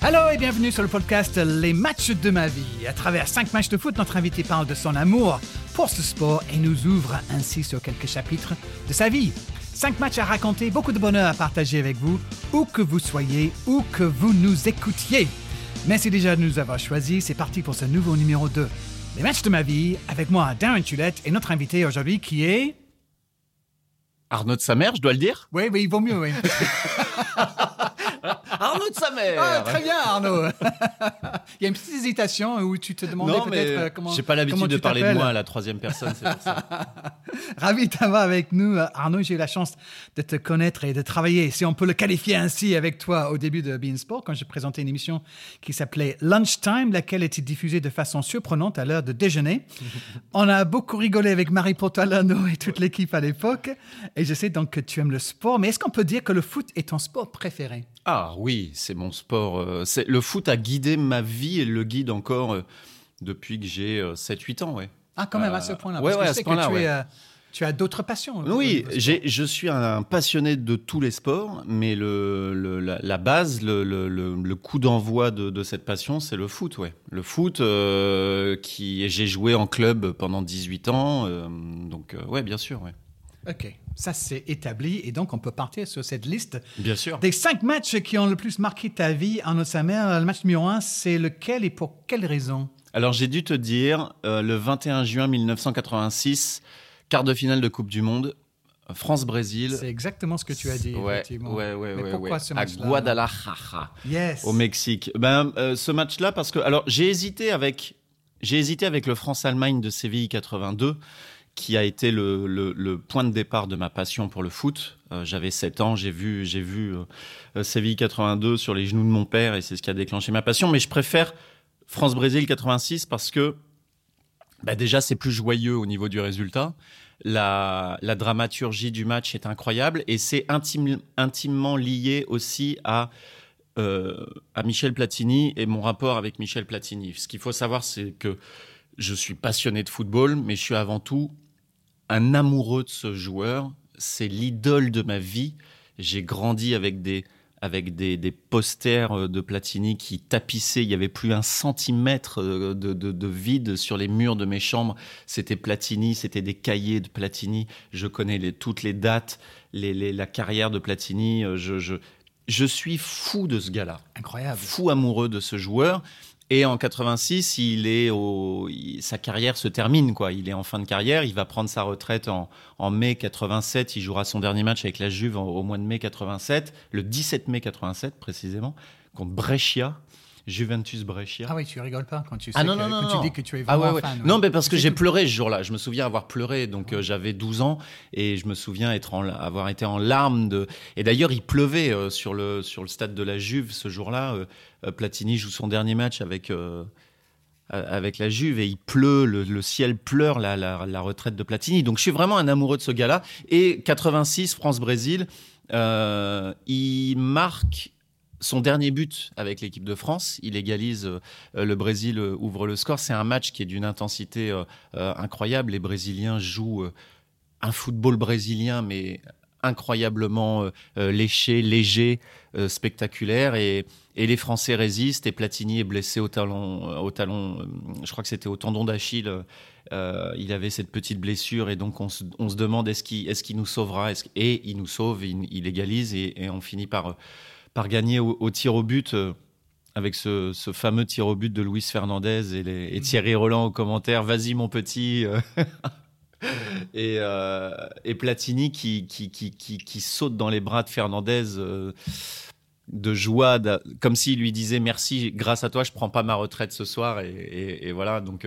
Hello et bienvenue sur le podcast Les matchs de ma vie. À travers cinq matchs de foot, notre invité parle de son amour pour ce sport et nous ouvre ainsi sur quelques chapitres de sa vie. Cinq matchs à raconter, beaucoup de bonheur à partager avec vous, où que vous soyez, où que vous nous écoutiez. Merci déjà de nous avoir choisis. C'est parti pour ce nouveau numéro 2. Les matchs de ma vie, avec moi, Darren Tulette, et notre invité aujourd'hui qui est... Arnaud de sa mère, je dois le dire Oui, oui, il vaut mieux, oui. Arnaud de sa mère Ah, très bien, Arnaud. il y a une petite hésitation où tu te demandais peut-être euh, comment. j'ai pas l'habitude de parler de moi à la troisième personne, c'est pour ça. Ravi d'avoir avec nous, Arnaud. J'ai eu la chance de te connaître et de travailler, si on peut le qualifier ainsi, avec toi au début de Bein Sport, quand j'ai présenté une émission qui s'appelait Lunchtime, laquelle était diffusée de façon surprenante à l'heure de déjeuner. on a beaucoup rigolé avec Marie Portalano et toute l'équipe à l'époque. Et je sais donc que tu aimes le sport, mais est-ce qu'on peut dire que le foot est ton sport préféré? Ah oui, c'est mon sport. euh, le foot a guidé ma vie et le guide encore euh, depuis que j'ai euh, 7-8 ans, ouais. Ah, quand même, à Euh, ce point-là. ouais, parce à ce point-là, tu, es, ouais. euh, tu as d'autres passions. Oui, sport. j'ai- je suis un passionné de tous les sports, mais le, le- la, la base, le, le- le- le coup d'envoi de, de cette passion, c'est le foot. Ouais. Le foot, euh, qui j'ai joué en club pendant 18 ans, euh, donc euh, ouais, bien sûr, ouais. Ok, ça c'est établi et donc on peut partir sur cette liste bien sûr. des cinq matchs qui ont le plus marqué ta vie en Haute-Samer. Le match numéro un, c'est lequel et pour quelle raison? Alors j'ai dû te dire, euh, le 21 juin 1986, quart de finale de Coupe du Monde, France-Brésil. C'est exactement ce que tu as dit, Ouais, effectivement. ouais, ouais, Mais ouais, pourquoi ouais. ce À match-là? Guadalajara. Yes. au Mexique. Ben, euh, ce match-là, parce que alors j'ai hésité avec j'ai hésité avec le France-Allemagne de Séville 82, qui a été le, point de départ de ma passion pour le foot. Euh, J'avais 7 ans, j'ai vu euh, Séville 82 sur les genoux de mon père et c'est ce qui a déclenché ma passion. Mais je préfère France-Brésil 86 parce que bah déjà c'est plus joyeux au niveau du résultat. La, dramaturgie du match est incroyable et c'est intime- intimement lié aussi euh, à Michel Platini et mon rapport avec Michel Platini. Ce qu'il faut savoir, c'est que je suis passionné de football, mais je suis avant tout un amoureux de ce joueur. C'est l'idole de ma vie. J'ai grandi avec des avec des, des posters euh, de Platini qui tapissaient. Il y avait plus un centimètre euh, de, de- de vide sur les murs de mes chambres. C'était Platini, c'était des cahiers de Platini. Je connais les- toutes les dates, les, les- la carrière de Platini. Euh, Je, je, je suis fou de ce gars-là Incroyable. fou amoureux de ce joueur. Et en 86, il est au, sa carrière se termine quoi. Il est en fin de carrière. Il va prendre sa retraite en, en mai 87. Il jouera son dernier match avec la Juve au mois de mai 87, le 17 mai 87 précisément, contre Brescia, Juventus Brescia. Ah oui, tu rigoles pas quand tu, sais Ah non, que- non, non, quand non. tu dis que tu es Ah vraiment ouais, ouais. fan. ouais. Non, mais parce que j'ai pleuré ce jour-là. Je me souviens avoir pleuré. Donc euh, j'avais 12 ans et je me souviens être en, avoir été en larmes. De... Et d'ailleurs, il pleuvait euh, sur, le, sur le stade de la Juve ce jour-là. Euh, Platini joue son dernier match avec, avec la Juve et il pleut. Le, le ciel pleure la, la, la retraite de Platini. Donc je suis vraiment un amoureux de ce gars-là. Et 86, France-Brésil, euh, il marque son dernier but avec l'équipe de France, il égalise, euh, le Brésil euh, ouvre le score. C'est un match qui est d'une intensité euh, incroyable. Les Brésiliens jouent un football brésilien, mais incroyablement léché, léger, spectaculaire. Et, les Français résistent. Et Platini est blessé au talon, au talon. je crois que c'était au tendon d'Achille. Il avait cette petite blessure et donc on se, demande est-ce qu'il est nous sauvera? Et il nous sauve, il, égalise et, on finit par, par gagner au, tir au but. euh, avec ce, fameux tir au but de Luis Fernandez et, Thierry Roland au commentaire, vas-y mon petit. euh. et, euh, et Platini qui, qui, qui, qui, qui saute dans les bras de Fernandez de joie, comme s'il lui disait merci, grâce à toi, je prends pas ma retraite ce soir. Et, voilà, donc.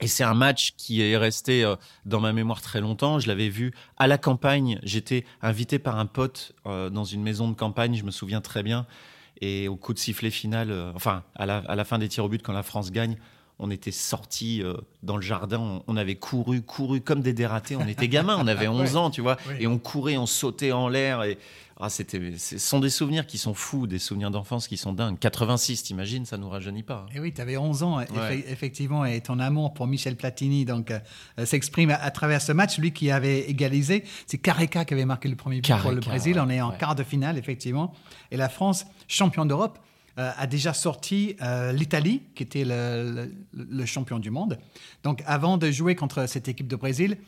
Et c'est un match qui est resté euh, dans ma mémoire très longtemps. Je l'avais vu à la campagne. J'étais invité par un pote euh, dans une maison de campagne, je me souviens très bien. Et au coup de sifflet final, euh, enfin, à la, à la fin des tirs au but, quand la France gagne, on était sortis dans le jardin, on, avait couru, couru comme des dératés. On était gamins, on avait 11 Ouais. ans, tu vois, et on courait, on sautait en l'air. Et ah, c'était, ce sont des souvenirs qui sont fous, des souvenirs d'enfance qui sont dingues. 86, t'imagines, ça nous rajeunit pas. hein. Et oui, tu avais 11 ans, Ouais. effectivement, et ton amour pour Michel Platini donc euh, euh, s'exprime à, à travers ce match. Lui qui avait égalisé, c'est Careca qui avait marqué le premier but pour le Brésil. ouais, On est en ouais. quart de finale, effectivement. Et la France, champion d'Europe. a déjà sorti l'Italie, qui était le, le, champion du monde. Donc avant de jouer contre cette équipe de Brésil,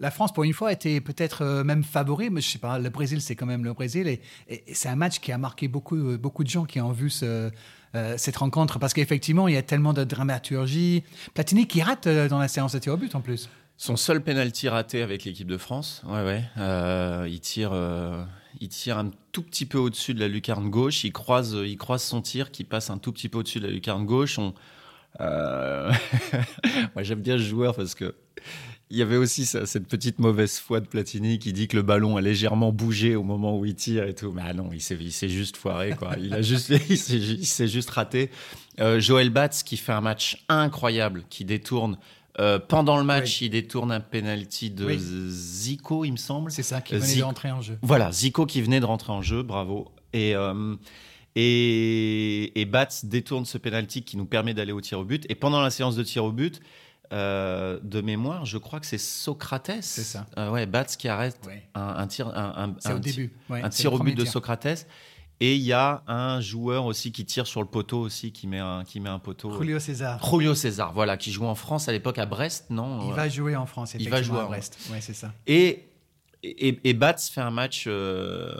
la France, pour une fois, était peut-être euh, même favori, mais je sais pas, le Brésil, c'est quand même le Brésil. Et, c'est un match qui a marqué beaucoup, euh, beaucoup de gens qui ont vu euh, cette rencontre, parce qu'effectivement, il y a tellement de dramaturgie. Platini qui rate dans la séance de tir au but en plus. Son seul penalty raté avec l'équipe de France, ouais, ouais. il tire, il tire un tout petit peu au-dessus de la lucarne gauche. Il croise, il croise son tir qui passe un tout petit peu au-dessus de la lucarne gauche. Moi, j'aime bien ce joueur parce que il y avait aussi cette petite mauvaise foi de Platini qui dit que le ballon a légèrement bougé au moment où il tire et tout. Mais ah non, il s'est juste foiré, quoi. Il a juste, il s'est juste raté. Euh, Joël Batz qui fait un match incroyable, qui détourne. Euh, pendant le match, il détourne un penalty de Zico, il me semble. C'est ça, qui venait de rentrer en jeu. Voilà, Zico qui venait de rentrer en jeu, bravo. Et, euh, et, et Batz détourne ce penalty qui nous permet d'aller au tir au but. Et pendant la séance de tir au but, euh, de mémoire, je crois que c'est Socrates. C'est ça. Euh, ouais, Bats qui arrête un, tir, un, au début. un tir au but de Socrates. Et il y a un joueur aussi qui tire sur le poteau aussi, qui met un, qui met un poteau. Julio César. Julio César, voilà, qui joue en France à l'époque à Brest, non Il va jouer en France, il va jouer à Brest. Ouais, c'est ça. Et, et, et, Bats fait un match euh,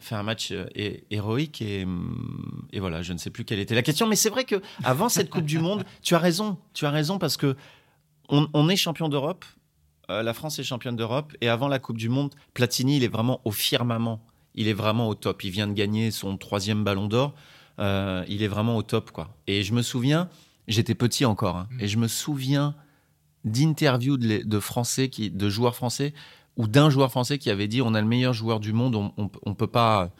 fait un match euh, héroïque et, hum, et, voilà, je ne sais plus quelle était la question, mais c'est vrai que avant cette Coupe du Monde, tu as raison, tu as raison parce que on, est champion d'Europe, euh, la France est championne d'Europe et avant la Coupe du Monde, Platini il est vraiment au firmament, il est vraiment au top, il vient de gagner son troisième Ballon d'Or, euh, il est vraiment au top quoi. Et je me souviens, j'étais petit encore, hein, mm. et je me souviens d'interviews de, de, Français qui, de joueurs français ou d'un joueur français qui avait dit on a le meilleur joueur du monde, on, on, peut pas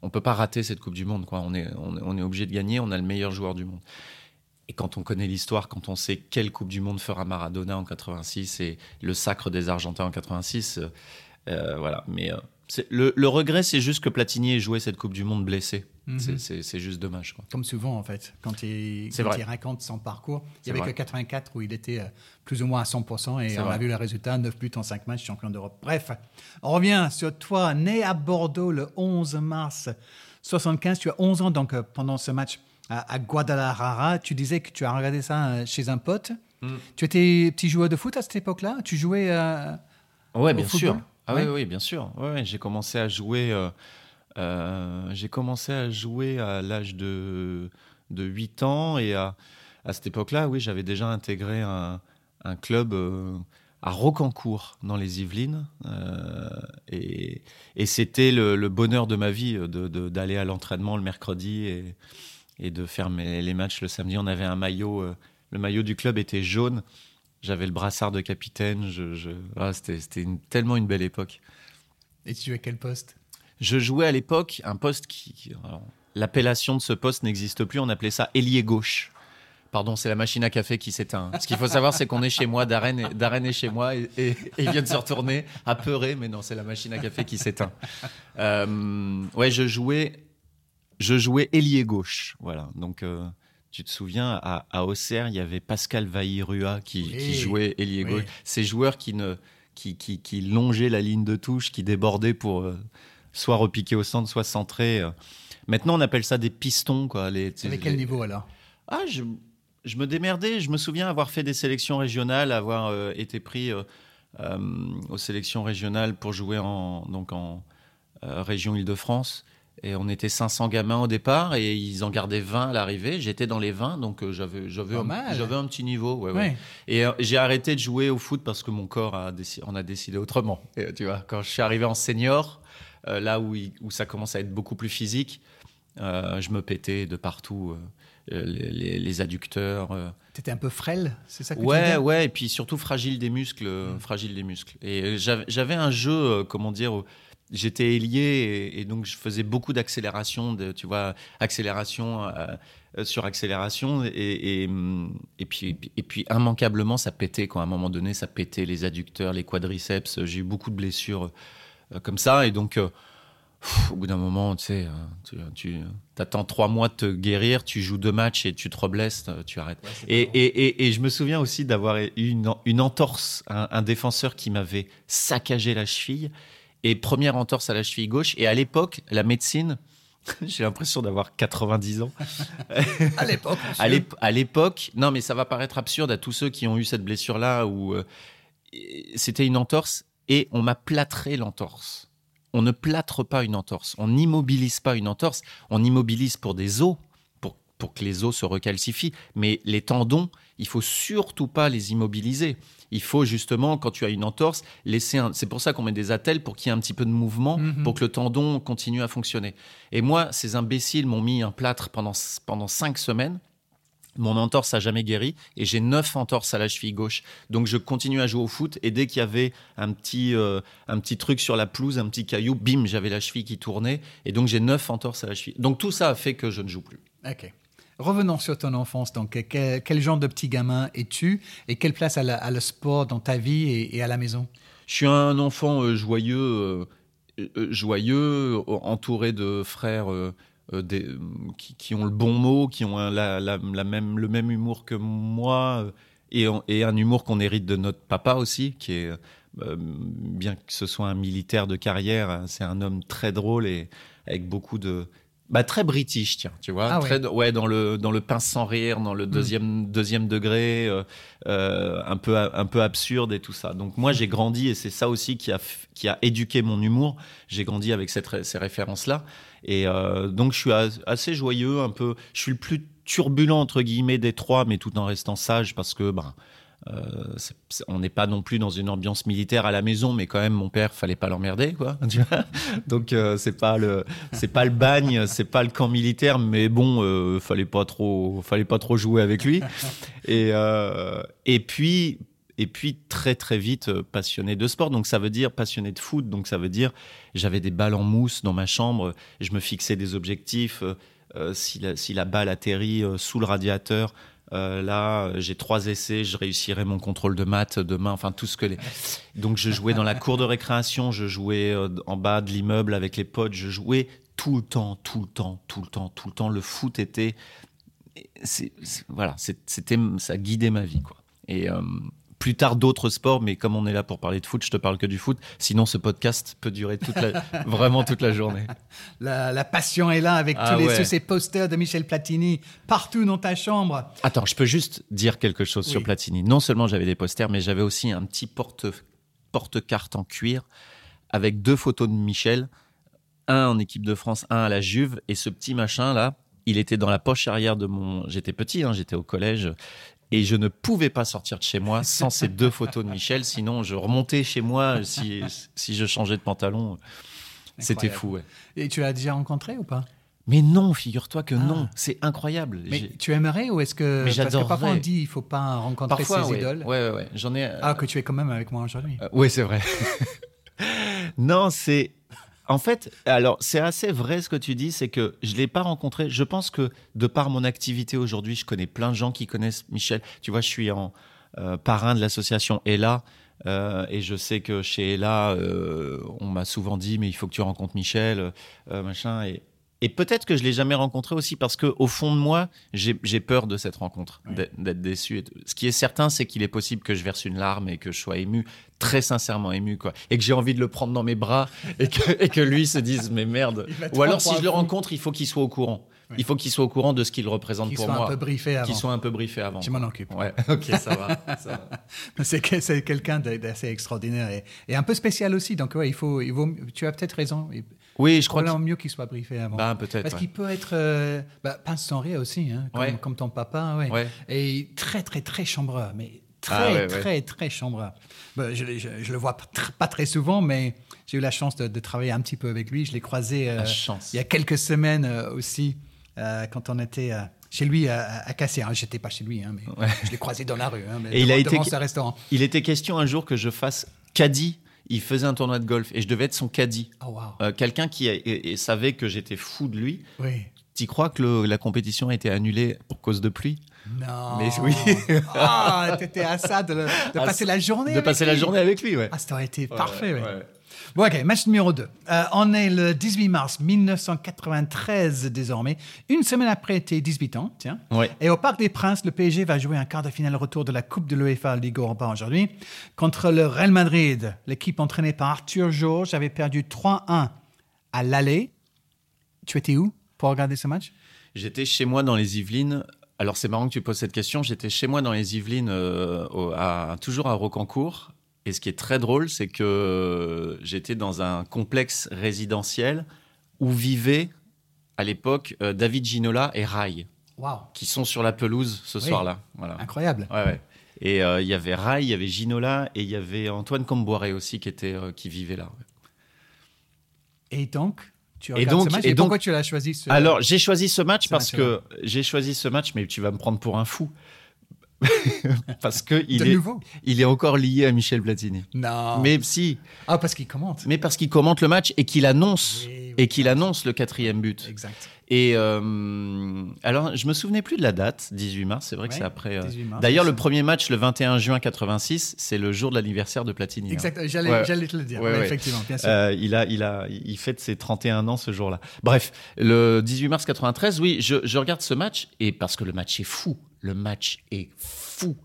on peut pas rater cette Coupe du Monde quoi. On est on, est obligé de gagner, on a le meilleur joueur du monde. Et quand on connaît l'histoire, quand on sait quelle Coupe du Monde fera Maradona en 86 et le sacre des Argentins en 86, euh, euh, voilà. Mais euh, le, regret, c'est juste que Platini ait joué cette Coupe du Monde blessé. Mhm. C'est juste dommage. Comme souvent, en fait, quand, il, raconte son parcours. Il n'y avait que 84 où il était euh, plus ou moins à 100% et on a vu le résultat 9 buts en 5 matchs, champion d'Europe. Bref, on revient sur toi, né à Bordeaux le 11 mars 75. Tu as 11 ans, donc euh, pendant ce match à, Guadalajara, tu disais que tu as regardé ça euh, chez un pote. Hmm. Tu étais petit joueur de foot à cette époque-là? Tu jouais. ouais, bien sûr. Ah oui, oui, bien sûr. Ouais, j'ai commencé à jouer. Euh, euh, j'ai commencé à jouer à l'âge de, de 8 ans et à, à cette époque-là, oui, j'avais déjà intégré un, un club euh, à Rocancourt dans les Yvelines et, et c'était le, bonheur de ma vie d'aller à l'entraînement le mercredi et, et de faire mes, les matchs le samedi. On avait un maillot, le maillot du club était jaune j'avais le brassard de capitaine. Je, ah, c'était tellement une belle époque. Et tu jouais quel poste? Je jouais à l'époque un poste qui. L'appellation de ce poste n'existe plus. On appelait ça ailier gauche. Pardon, c'est la machine à café qui s'éteint. Ce qu'il faut savoir, c'est qu'on est chez moi, Darren est, chez moi et, il vient de se retourner, apeuré, mais non, c'est la machine à café qui s'éteint. Euh, ouais, je jouais, je jouais ailier gauche, voilà. Donc, euh, tu te souviens, à, à Auxerre, il y avait Pascal Vaillirua qui, qui jouait ailier gauche. Ces joueurs qui, ne, qui, qui, qui, longeaient la ligne de touche, qui débordaient pour euh, soit repiquer au centre, soit centrer. Euh. Maintenant, on appelle ça des pistons. Quoi, les, Avec quel niveau alors? Ah, je, je, me démerdais. Je me souviens avoir fait des sélections régionales, avoir euh, été pris aux sélections régionales pour jouer en, donc en région Île-de-France. Et on était 500 gamins au départ et ils en gardaient 20 à l'arrivée. J'étais dans les 20, donc euh, j'avais j'avais un, j'avais un petit niveau. Ouais, ouais. Et euh, j'ai arrêté de jouer au foot parce que mon corps a on a décidé autrement. Et, tu vois, quand je suis arrivé en senior, euh, là où, où ça commence à être beaucoup plus physique, je me pétais de partout. Les, les, adducteurs. Tu étais un peu frêle, c'est ça que Ouais, tu ouais, et puis surtout fragile des muscles, mm. fragile des muscles. Et j'avais un jeu, comment dire, j'étais ailier et, donc je faisais beaucoup d'accélération, tu vois, accélération euh, euh, sur accélération et, et, puis, et puis immanquablement ça pétait quoi. À un moment donné, ça pétait les adducteurs, les quadriceps. J'ai eu beaucoup de blessures euh, comme ça et donc au bout d'un moment, tu sais, tu, tu attends trois mois de te guérir, tu joues deux matchs et tu te reblesses, tu arrêtes. et, et, et, je me souviens aussi d'avoir eu une, une entorse, un, un défenseur qui m'avait saccagé la cheville et première entorse à la cheville gauche. Et à l'époque, la médecine J'ai l'impression d'avoir 90 ans. à l'époque. À l'époque, non, mais ça va paraître absurde à tous ceux qui ont eu cette blessure-là où euh, c'était une entorse et on m'a plâtré l'entorse. On ne plâtre pas une entorse, on n'immobilise pas une entorse, on immobilise pour des os, pour, pour que les os se recalcifient, mais les tendons, il faut surtout pas les immobiliser. Il faut justement, quand tu as une entorse, laisser un. C'est pour ça qu'on met des attelles pour qu'il y ait un petit peu de mouvement, mhm. pour que le tendon continue à fonctionner. Et moi, ces imbéciles m'ont mis un plâtre pendant, pendant cinq semaines. Mon entorse a jamais guéri et j'ai neuf entorses à la cheville gauche. Donc je continue à jouer au foot et dès qu'il y avait un petit, euh, un petit truc sur la pelouse, un petit caillou, bim, j'avais la cheville qui tournait et donc j'ai neuf entorses à la cheville. Donc tout ça a fait que je ne joue plus. Ok. Revenons sur ton enfance. Donc, quel, genre de petit gamin es-tu et quelle place a, le sport dans ta vie et, à la maison? Je suis un enfant euh, joyeux, euh, joyeux, entouré de frères qui, ont le bon mot, qui ont la, même, le même humour que moi et, et un humour qu'on hérite de notre papa aussi, qui est bien que ce soit un militaire de carrière, hein, c'est un homme très drôle et avec beaucoup de bah, très british, tiens, tu vois. Ah très, ouais. dans le, dans le pince sans rire, dans le hmm. deuxième, deuxième degré, euh, euh, un, peu, un peu absurde et tout ça. Donc, moi, j'ai grandi, et c'est ça aussi qui a, qui a éduqué mon humour. J'ai grandi avec cette, ces références-là. Et euh, donc, je suis assez joyeux, un peu. Je suis le plus turbulent, entre guillemets, des trois, mais tout en restant sage parce que, ben, euh, on n'est pas non plus dans une ambiance militaire à la maison, mais quand même, mon père, fallait pas l'emmerder, quoi. Donc euh, c'est pas le, c'est pas le bagne, c'est pas le camp militaire, mais bon, euh, fallait pas trop, fallait pas trop jouer avec lui. Et et puis et puis très très vite passionné de sport. Donc ça veut dire passionné de foot. Donc ça veut dire j'avais des balles en mousse dans ma chambre. Je me fixais des objectifs. si, la, si la balle atterrit sous le radiateur, euh, là, j'ai trois essais, je réussirai mon contrôle de maths demain, enfin tout ce que les. Donc je jouais dans la cour de récréation, je jouais euh, en bas de l'immeuble avec les potes, je jouais tout le temps, tout le temps, tout le temps, tout le temps. Le foot était, voilà, c'était, ça guidait ma vie, quoi. Et euh, plus tard d'autres sports, mais comme on est là pour parler de foot, je te parle que du foot. Sinon, ce podcast peut durer toute vraiment toute la journée. La, passion est là avec ah tous, ces posters de Michel Platini partout dans ta chambre. Attends, je peux juste dire quelque chose sur Platini. Non seulement j'avais des posters, mais j'avais aussi un petit porte porte-carte en cuir avec deux photos de Michel, un en équipe de France, un à la Juve, et ce petit machin là, il était dans la poche arrière de mon. J'étais petit, hein, j'étais au collège, et je ne pouvais pas sortir de chez moi sans ces deux photos de Michel. Sinon, je remontais chez moi si, si je changeais de pantalon. C'était fou. Ouais. Et tu l'as déjà rencontré ou pas? Mais non, figure-toi que non, ah. c'est incroyable. Mais tu aimerais ou est-ce que mais parce que parfois on dit il faut pas rencontrer parfois, ses idoles. Ouais, ouais, ouais. J'en ai. Ah que tu es quand même avec moi aujourd'hui. Euh, oui, c'est vrai. non, c'est en fait, alors c'est assez vrai ce que tu dis, c'est que je l'ai pas rencontré. Je pense que de par mon activité aujourd'hui, je connais plein de gens qui connaissent Michel. Tu vois, je suis euh, parrain de l'association Ella. Euh, et je sais que chez Ella, euh, on m'a souvent dit, mais il faut que tu rencontres Michel, machin. Et, et peut-être que je l'ai jamais rencontré aussi parce que au fond de moi, j'ai peur de cette rencontre, d'être déçu. Ce qui est certain, c'est qu'il est possible que je verse une larme et que je sois ému, très sincèrement ému, quoi, et que j'ai envie de le prendre dans mes bras et que, et que lui se dise mais merde. Ou alors si je le rencontre, il faut qu'il soit au courant. Il faut qu'il soit au courant de ce qu'il représente pour moi. Qu'il soit un peu briefé avant. Qu'il soit un peu briefé avant. Tu m'en occupes. Ouais, ok, ça va. c'est quelqu'un d'assez extraordinaire et, et, un peu spécial aussi. Donc, ouais, il faut, il vaut, tu as peut-être raison. Oui, je crois. que... mieux qu'il soit briefé avant. Bah, peut-être. Parce qu'il peut être. Euh, bah, pince sans rire aussi, hein, comme, ton papa. Ouais. Et très, très, très chambreur. Mais très, ah, très, très chambreur. Bah, je, je, le vois pas très souvent, mais j'ai eu la chance de, travailler un petit peu avec lui. Je l'ai croisé euh, il y a quelques semaines euh, aussi, quand on était chez lui à, à Cassé. Hein. J'étais pas chez lui, hein, mais je l'ai croisé dans la rue. Hein, et il a été restaurant. Il était question un jour que je fasse caddie il faisait un tournoi de golf et je devais être son caddie. Oh, euh, quelqu'un qui et, savait que j'étais fou de lui. Oui. Tu crois que la compétition a été annulée pour cause de pluie? Non. Mais oui. ah, t'étais à ça de, passer la journée. De passer la journée avec lui, ouais. Ah, ça aurait été parfait, ouais. Bon, ok, match numéro 2. Euh, on est le 18 mars 1993 désormais, une semaine après tes 18 ans, tiens. Et au Parc des Princes, le PSG va jouer un quart de finale retour de la Coupe de l'UEFA Ligue Europa aujourd'hui contre le Real Madrid. L'équipe entraînée par Arthur Georges avait perdu 3-1 à l'aller tu étais où pour regarder ce match? J'étais chez moi dans les Yvelines. Alors c'est marrant que tu poses cette question. J'étais chez moi dans les Yvelines, euh, au- à- toujours à Rocancourt. Et ce qui est très drôle, c'est que j'étais dans un complexe résidentiel où vivaient à l'époque euh, David Ginola et Rai, qui sont sur la pelouse ce Oui. soir-là. Voilà. incroyable. Ouais, ouais. Et euh, il y avait Rai, il y avait Ginola et il y avait Antoine Comboiré aussi qui, était, euh, qui vivait là. Et donc, tu Et donc- ce match et et, donc- pourquoi tu l'as choisi ce... Alors, j'ai choisi ce match ce parce que j'ai choisi ce match, mais tu vas me prendre pour un fou. parce que il est, il est encore lié à Michel Platini. Non. Mais si, Ah, parce qu'il commente. mais parce qu'il commente le match et qu'il annonce Oui, oui, et qu'il annonce le quatrième but. Exact. Et euh, alors, je me souvenais plus de la date, 18 mars. C'est vrai que c'est après. euh, 18 mars, D'ailleurs, le premier match, le 21 juin 86, c'est le jour de l'anniversaire de Platini. hein. Exact. J'allais, Ouais. j'allais te le dire. Ouais, mais. Effectivement, bien sûr. Euh, il, a, il, a, il fête ses 31 ans ce jour-là. Bref, le 18 mars 93, oui, je, je regarde ce match et parce que le match est fou. Le match est fou.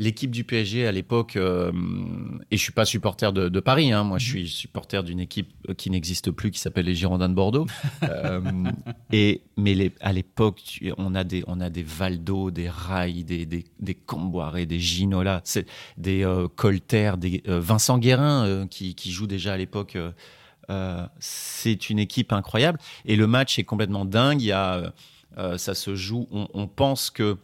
L'équipe du PSG à l'époque, euh, et je suis pas supporter de, de Paris, hein, moi je suis supporter d'une équipe qui n'existe plus qui s'appelle les Girondins de Bordeaux. Euh, et mais les, à l'époque, on a des on a des Valdo, des Rai, des des, des Ginola, des euh, Colter, des euh, Vincent Guérin euh, qui, qui joue déjà à l'époque. euh, euh, c'est une équipe incroyable et le match est complètement dingue. Il y a, euh, euh, ça se joue. On, on pense que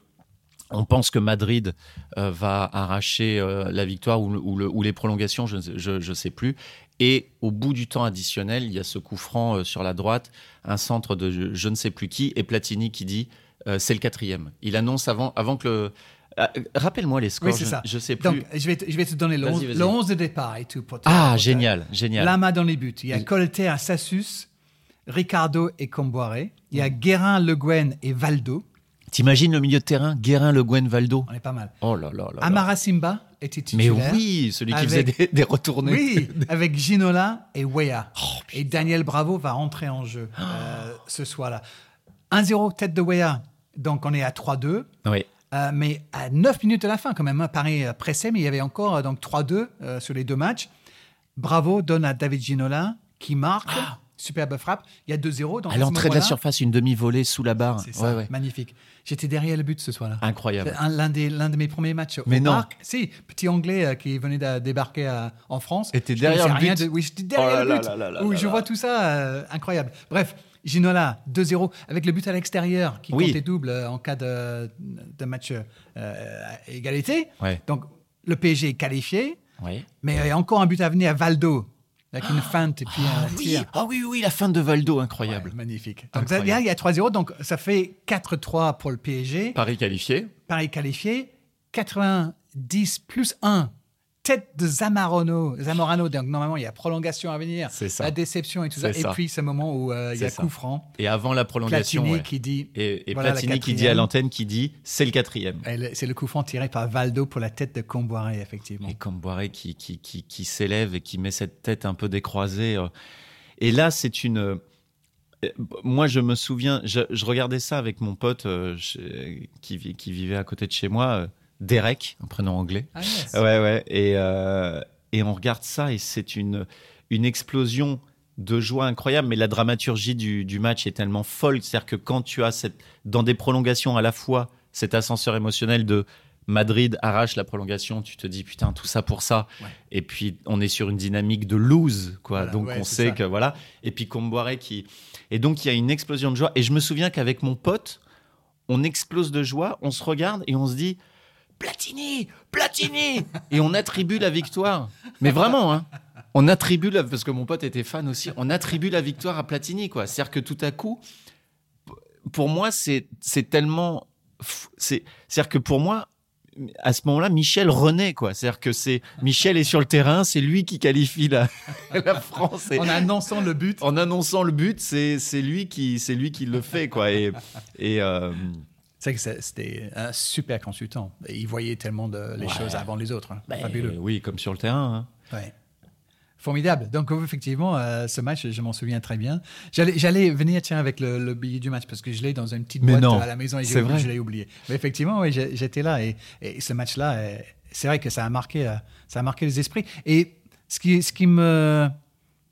on pense que Madrid euh, va arracher euh, la victoire ou, le- ou le- ou les prolongations, je ne sais plus. Et au bout du temps additionnel, il y a ce coup franc euh, sur la droite, un centre de je, je ne sais plus qui, et Platini qui dit euh, c'est le quatrième. Il annonce avant, avant que le. Ah, Rappelle-moi les scores, Oui, c'est je, ça. je sais plus. Donc, je vais, te, je vais te donner le Vas-y, 11, vas-y. le 11 de départ et tout. Pour te- ah, pour te- génial, génial. Lama dans les buts. Il y a Colter, Sassus, Ricardo et Comboiré. Il y a Guérin, Le Guen et Valdo. T'imagines le milieu de terrain? Guérin, Le Guen, Valdo On est pas mal. Oh là là là. Amara Simba était Mais titulaire. oui, celui qui Avec- faisait des, des retournées. Oui, avec Ginola et Weah. Oh, et Daniel Bravo va rentrer en jeu euh, ce soir-là. 1-0, tête de Weah. Donc on est à 3-2. Oui. Euh, mais à 9 minutes de la fin, quand même, hein, Paris euh, pressait, mais il y avait encore donc 3-2 euh, sur les deux matchs. Bravo donne à David Ginola qui marque. Superbe frappe. Il y a 2-0. donc À l'entrée de la surface, une demi-volée sous la barre. C'est ça, Ouais, ouais. magnifique. J'étais derrière le but ce soir-là. Incroyable. L'un des, l'un de mes premiers matchs Mais au non. parc. Si, petit Anglais euh, qui venait de débarquer à- en France. Et t'es derrière connaissais le rien but. de- Oui, j'étais derrière Oh là le but. là là là où là je vois tout ça, euh, incroyable. Bref, Ginola, 2-0, avec le but à l'extérieur qui Oui. comptait double euh, en cas de, de match euh, égalité. Ouais. Donc, le PSG est qualifié, mais il y a encore un but à venir à Valdo, avec une feinte et puis Ah un oui, tir. ah oui, oui, la fin de Valdo, incroyable. Ouais, magnifique. Donc, Incroyable. là, il y a 3-0, donc ça fait 4-3 pour le PSG. Paris qualifié. Paris qualifié, 90 plus 1. Tête de Zamorano. Zamorano, donc normalement, il y a prolongation à venir. Ça. La déception et tout ça. Et puis, ce moment où euh, il y a ça. coup franc. Et avant la prolongation. Platini ouais. qui dit. Et, et voilà la Platini qui dit à l'antenne qui dit c'est le quatrième. C'est le coup franc tiré par Valdo pour la tête de Comboiré, effectivement. Et Comboiré qui, qui, qui, qui s'élève et qui met cette tête un peu décroisée. euh. Et là, c'est une. euh, Moi, je me souviens, je, je regardais ça avec mon pote euh, qui, qui vivait à côté de chez moi, Derek, un prénom anglais. Ah, yes. Ouais, ouais. Et, euh, et on regarde ça et c'est une, une explosion de joie incroyable. Mais la dramaturgie du, du match est tellement folle. C'est-à-dire que quand tu as cette, dans des prolongations à la fois cet ascenseur émotionnel de Madrid arrache la prolongation, tu te dis putain, tout ça pour ça. Ouais. Et puis on est sur une dynamique de lose, quoi. Voilà, donc ouais, on sait ça. que voilà. Et puis Comboiré qui. Et donc il y a une explosion de joie. Et je me souviens qu'avec mon pote, on explose de joie, on se regarde et on se dit Platini, Platini Et on attribue la victoire. Mais vraiment, hein On attribue, la... parce que mon pote était fan aussi, on attribue la victoire à Platini, quoi. C'est-à-dire que tout à coup, pour moi, c'est c'est tellement. c'est- C'est-à-dire que pour moi, à ce moment-là, Michel renaît, quoi. C'est-à-dire que c'est Michel est sur le terrain, c'est lui qui qualifie la, la France. Et- En annonçant le but. en annonçant le but, c'est c'est lui qui c'est lui qui le fait, quoi. Et, et euh, C'est que c'était un super consultant. Et il voyait tellement de, les Ouais. choses avant les autres. hein. ben, Fabuleux. oui, comme sur le terrain. hein. Ouais. Formidable. Donc, effectivement, euh, ce match, je m'en souviens très bien. J'allais, venir, tiens, avec le, le billet du match parce que je l'ai dans une petite boîte non. à la maison et je l'ai oublié. Mais effectivement, oui, j'étais là et, et ce match-là, euh, c'est vrai que ça a marqué, euh, ça a marqué les esprits. Et ce qui, ce qui me,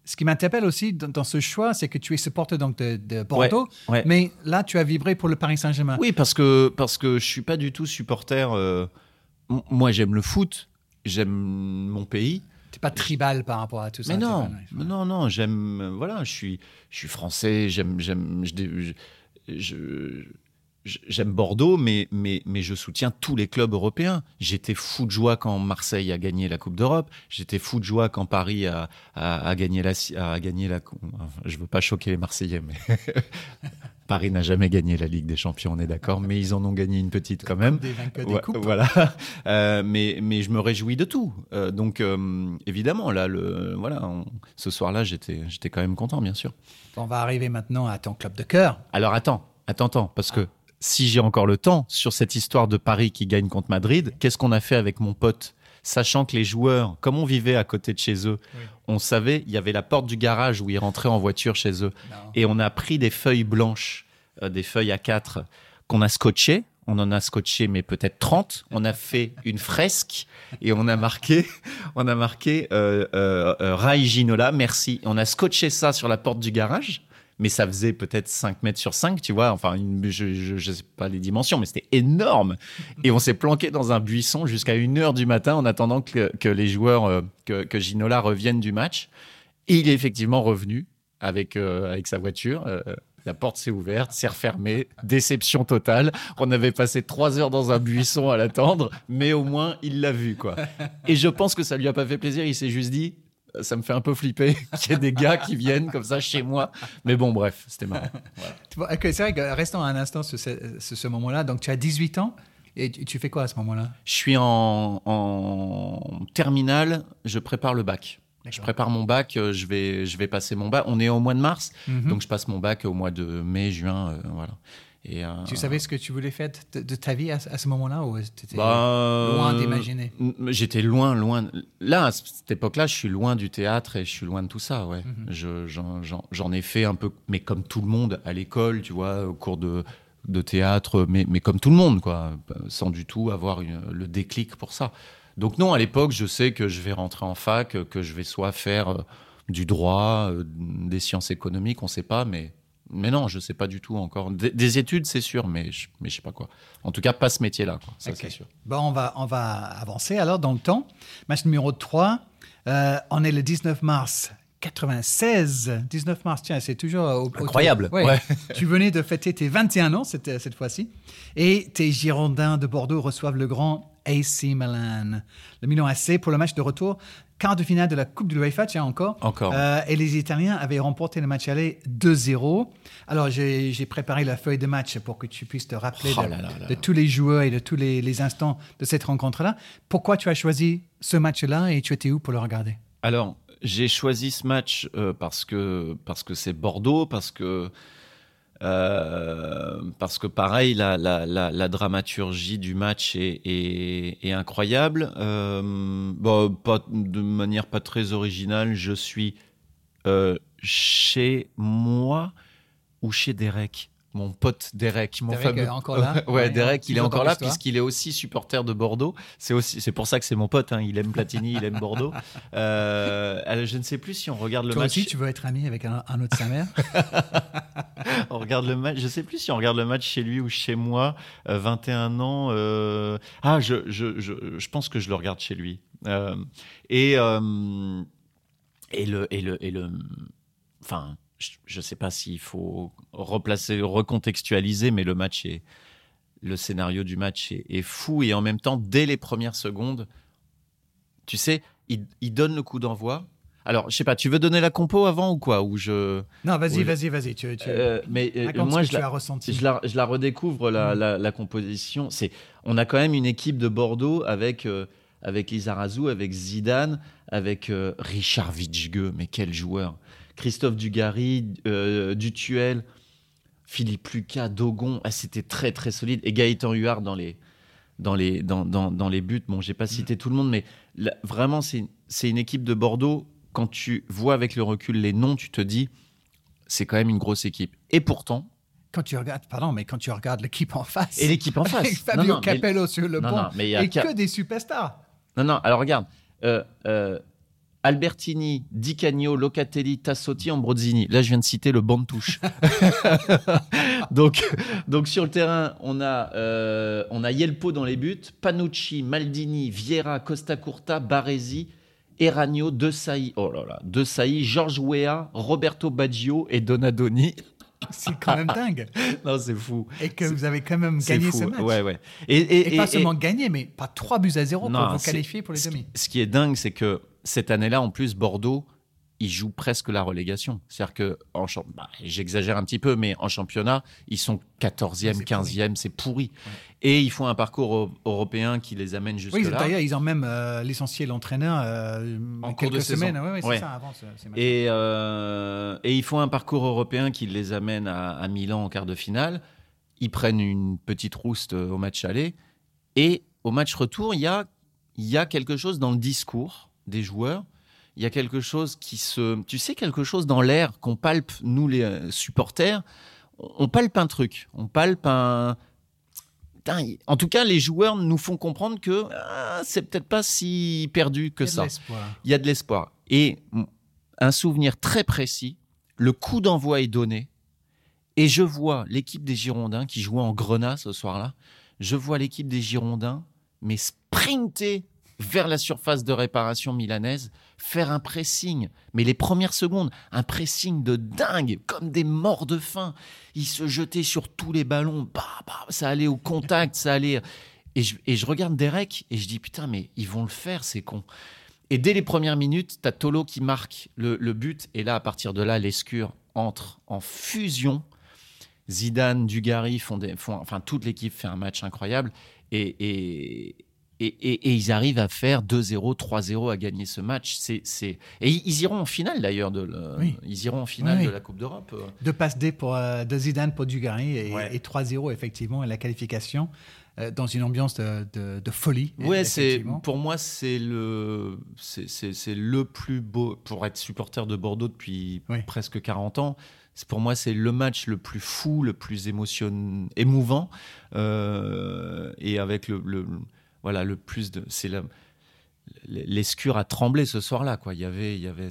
ce qui m'interpelle aussi dans, dans ce choix, c'est que tu es supporter donc de, de Bordeaux, ouais. mais là, tu as vibré pour le Paris Saint-Germain. Oui, parce que, parce que je suis pas du tout supporter. euh, moi, j'aime le foot, j'aime mon pays. Tu pas tribal par rapport à tout ça. Mais non, pas non, non, j'aime. euh, Voilà, je suis, je suis français, j'aime, j'aime, je- j'aime Bordeaux, mais, mais, mais je soutiens tous les clubs européens. J'étais fou de joie quand Marseille a gagné la Coupe d'Europe. J'étais fou de joie quand Paris a, a, a gagné la, a gagné la. Coupe- je veux pas choquer les Marseillais, mais Paris n'a jamais gagné la Ligue des Champions, on est d'accord, mais ils en ont gagné une petite quand même. Des vainqueurs des coupes. Voilà. Euh, mais, mais je me réjouis de tout. Euh, donc, euh, évidemment, là, le, voilà, on- ce soir-là, j'étais, j'étais quand même content, bien sûr. On va arriver maintenant à ton club de cœur. Alors, attends, attends, attends, parce que si j'ai encore le temps sur cette histoire de Paris qui gagne contre Madrid, qu'est-ce qu'on a fait avec mon pote? Sachant que les joueurs, comme on vivait à côté de chez eux, Oui. on savait, il y avait la porte du garage où ils rentraient en voiture chez eux. Non. Et on a pris des feuilles blanches, euh, des feuilles A4 qu'on a scotchées. On en a scotché, mais peut-être 30. On a fait une fresque et on a marqué, on a marqué euh, euh, euh, Rai Ginola, merci. On a scotché ça sur la porte du garage, mais ça faisait peut-être 5 mètres sur 5, tu vois. Enfin, je, je sais pas les dimensions, mais c'était énorme. Et on s'est planqué dans un buisson jusqu'à 1 heure du matin en attendant que, les joueurs, euh, que, Ginola revienne du match. Et il est effectivement revenu avec, euh, avec sa voiture. euh, la porte s'est ouverte, s'est refermée. Déception totale. On avait passé trois heures dans un buisson à l'attendre, mais au moins il l'a vu, quoi. Et je pense que ça lui a pas fait plaisir. Il s'est juste dit, ça me fait un peu flipper qu'il y ait des gars qui viennent comme ça chez moi. Mais bon, bref, c'était marrant. C'est vrai que restons un instant sur ce, ce moment-là. Donc, tu as 18 ans et tu, fais quoi à ce moment-là? Je suis en, en terminale. Je prépare le bac. Je prépare mon bac, euh, je vais, je vais passer mon bac. On est au mois de mars, Mhm. donc je passe mon bac au mois de mai, juin, euh, voilà. Et, euh, Tu savais ce que tu voulais faire de, de ta vie à, à ce moment-là ou tu étais bah, loin euh, d'imaginer n- J'étais loin, loin. Là, à cette époque-là, je suis loin du théâtre et je suis loin de tout ça, ouais. Mhm. Je- j'en- ai fait un peu, mais comme tout le monde, à l'école, tu vois, au cours de, de théâtre, mais, mais comme tout le monde, quoi, sans du tout avoir une- le déclic pour ça. Donc non, à l'époque, je sais que je vais rentrer en fac, que je vais soit faire euh, du droit, euh, des sciences économiques, on sait pas, mais mais non, je sais pas du tout encore. Des, des études, c'est sûr, mais je, mais je sais pas quoi. En tout cas, pas ce métier-là. Ça, c'est sûr. Bon, on va, on va avancer alors dans le temps. Match numéro 3. Euh, on est le 19 mars 96. 19 mars, tiens, c'est toujours au- autour- Incroyable, Ouais. ouais. tu venais de fêter tes 21 ans cette, cette fois-ci. Et tes Girondins de Bordeaux reçoivent le grand AC Milan. Le Milan AC pour le match de retour. Quart de finale de la Coupe de l'UEFA, tiens encore. Encore. Euh, et les Italiens avaient remporté le match aller 2-0. Alors, j'ai préparé la feuille de match pour que tu puisses te rappeler Oh de, là là là de là. tous les joueurs et de tous les, les instants de cette rencontre-là. Pourquoi tu as choisi ce match-là et tu étais où pour le regarder? Alors, j'ai choisi ce match euh, parce que parce que c'est Bordeaux, parce que euh, parce que pareil, la, la, la, la dramaturgie du match est, est, est incroyable. Euh, bon, pas, de manière pas très originale, je suis euh, chez moi ou chez Derek? Mon pote Derek, mon Derek fameux. est encore là ouais, Ouais, Derek, il est encore là puisqu'il est aussi supporter de Bordeaux. C'est aussi, c'est pour ça que c'est mon pote. hein. Il aime Platini, il aime Bordeaux. Euh, alors, je ne sais plus si on regarde le Toi match. aussi, tu veux être ami avec un, un autre sa mère On regarde le match. Je sais plus si on regarde le match chez lui ou chez moi. Euh, 21 ans. euh, Ah, je, je, je, je pense que je le regarde chez lui. Euh, et euh, et le et le et le. Enfin, je, je sais pas s'il faut replacer, recontextualiser, mais le match est le scénario du match est, est fou et en même temps, dès les premières secondes, tu sais, il, il donne le coup d'envoi. Alors, je sais pas, tu veux donner la compo avant ou quoi? Ou je Non, vas-y, vas-y, vas-y. Tu, tu... euh, mais euh, moi, je tu la, as ressenti. je la, je la redécouvre, la, Mm. la, la composition. C'est, on a quand même une équipe de Bordeaux avec, euh, avec Lizarazu, avec Zidane, avec euh, Richard Vitzge, mais quel joueur Christophe Dugarry, euh, Dutuel, Philippe Lucas, Dogon. Ah, c'était très, très solide. Et Gaëtan Huard dans les, dans les, dans, dans, dans les buts. Bon, j'ai pas cité tout le monde, mais là, vraiment, c'est, c'est une équipe de Bordeaux. Quand tu vois avec le recul les noms, tu te dis, c'est quand même une grosse équipe. Et pourtant, Quand tu regardes, pardon, mais quand tu regardes l'équipe en face. et l'équipe en face. Avec Fabio Non, non, mais- Capello sur le non, mais y a et que des superstars. Non, non, alors regarde. euh, euh, Albertini, Di Canio, Locatelli, Tassotti, Ambrosini. Là, je viens de citer le banc de touche. donc, donc sur le terrain, on a, euh, on a Yelpo dans les buts, Panucci, Maldini, Vieira, Costa Curta, Baresi, Eragno, De Sailly, oh là là, De Sailly, Georges Weah, Roberto Baggio et Donadoni. C'est quand même dingue. non, c'est fou. Et que vous avez quand même gagné ce match. Ouais, ouais. Et, pas seulement gagné, mais pas 3 buts à 0 pour vous qualifier pour les demi. Ce qui est dingue, c'est que cette année-là, en plus, Bordeaux, ils jouent presque la relégation. C'est-à-dire que, bah, j'exagère un petit peu, mais en championnat, ils sont 14e, 15e, c'est pourri. Et ils font un parcours européen qui les amène jusque-là. Oui, d'ailleurs, ils ont même euh, l'essentiel entraîneur euh, en quelques semaines. Oui, c'est ça, avant et, euh, et ils font un parcours européen qui les amène à, Milan en quart de finale. Ils prennent une petite rouste au match aller. Et au match retour, il y a, y a quelque chose dans le discours des joueurs il y a quelque chose qui se, tu sais, quelque chose dans l'air qu'on palpe nous les euh, supporters? On palpe un truc, on palpe un. En tout cas, les joueurs nous font comprendre que ah, c'est peut-être pas si perdu que ça. Il y a de l'espoir. Et un souvenir très précis, le coup d'envoi est donné, et je vois l'équipe des Girondins qui jouait en Grenat ce soir-là. Je vois l'équipe des Girondins, mais sprinter vers la surface de réparation milanaise, faire un pressing. Mais les premières secondes, un pressing de dingue, comme des morts de faim. Ils se jetaient sur tous les ballons. Bah, bah, ça allait au contact, ça allait. Et je, regarde Derek et je dis putain, mais ils vont le faire, c'est con. Et dès les premières minutes, tu as Tolo qui marque le, but. Et là, à partir de là, l'escure entre en fusion. Zidane, Dugarry font, enfin toute l'équipe fait un match incroyable. et, ils arrivent à faire 2-0, 3-0 à gagner ce match. C'est, Et ils iront en finale d'ailleurs. De Ils iront en finale de la Coupe d'Europe. Deux passes D pour, euh, de Zidane pour Dugarry et, 3-0 effectivement à la qualification euh, dans une ambiance de, de, folie. Ouais, c'est, pour moi, c'est le, c'est, le plus beau, pour être supporter de Bordeaux depuis presque 40 ans, pour moi, c'est le match le plus fou, le plus émotion... émouvant, euh, et avec le, voilà, le plus de. C'est l'escure a tremblé ce soir-là, quoi. Il y avait, il y avait,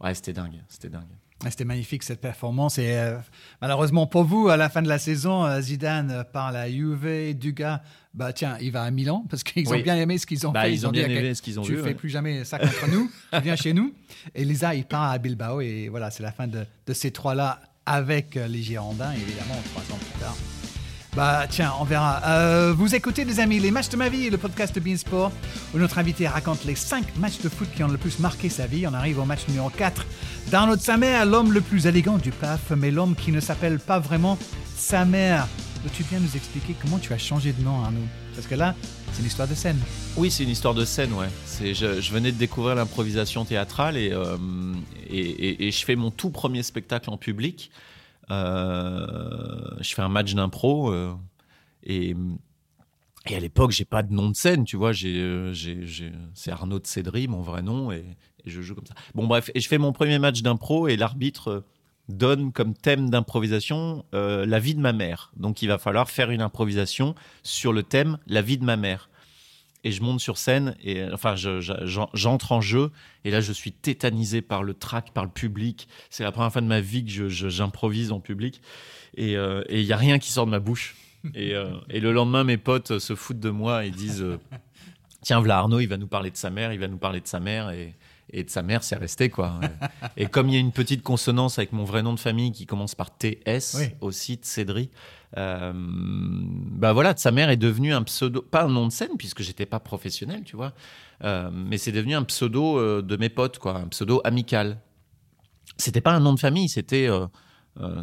ouais, c'était dingue, c'était dingue. C'était magnifique cette performance et euh, malheureusement pour vous, à la fin de la saison, euh, Zidane parle à Juve, Dugas, bah tiens, il va à Milan parce qu'ils ont bien aimé ce qu'ils ont bah, fait. Ils, ont, bien aimé ce qu'ils ont vu. Tu ne fais plus jamais ça contre nous, tu viens chez nous. Et Lisa, il part à Bilbao et voilà, c'est la fin de, de ces trois-là avec euh, les Girondins, évidemment, trois ans plus tard. Bah tiens, on verra. Euh, vous écoutez les amis, les matchs de ma vie, le podcast de où notre invité raconte les 5 matchs de foot qui ont le plus marqué sa vie. On arrive au match numéro 4. Dans notre sa mère, l'homme le plus élégant du PAF, mais l'homme qui ne s'appelle pas vraiment sa mère. Peux-tu bien nous expliquer comment tu as changé de nom, Arnaud? Parce que là, c'est une histoire de scène. Oui, c'est une histoire de scène, ouais. Je, venais de découvrir l'improvisation théâtrale euh, et, et, je fais mon tout premier spectacle en public. Euh, je fais un match d'impro euh, et, à l'époque, j'ai pas de nom de scène, tu vois. Euh, c'est Arnaud de Cédry, mon vrai nom, et, je joue comme ça. Bon, bref, et je fais mon premier match d'impro et l'arbitre donne comme thème d'improvisation la vie de ma mère. Donc, il va falloir faire une improvisation sur le thème la vie de ma mère et je monte sur scène et enfin j'entre en jeu et là je suis tétanisé par le trac, par le public. C'est la première fois de ma vie que j'improvise en public et euh, il n'y a rien qui sort de ma bouche. Et, euh, et, le lendemain, mes potes se foutent de moi et disent euh, Tiens, voilà Arnaud, il va nous parler de sa mère, il va nous parler de sa mère. Et, et de sa mère, c'est resté quoi. et comme il y a une petite consonance avec mon vrai nom de famille qui commence par TS aussi, de Cédric, euh, bah voilà, sa mère est devenue un pseudo, pas un nom de scène puisque j'étais pas professionnel, tu vois, euh, mais c'est devenu un pseudo euh, de mes potes, quoi, un pseudo amical. C'était pas un nom de famille, c'était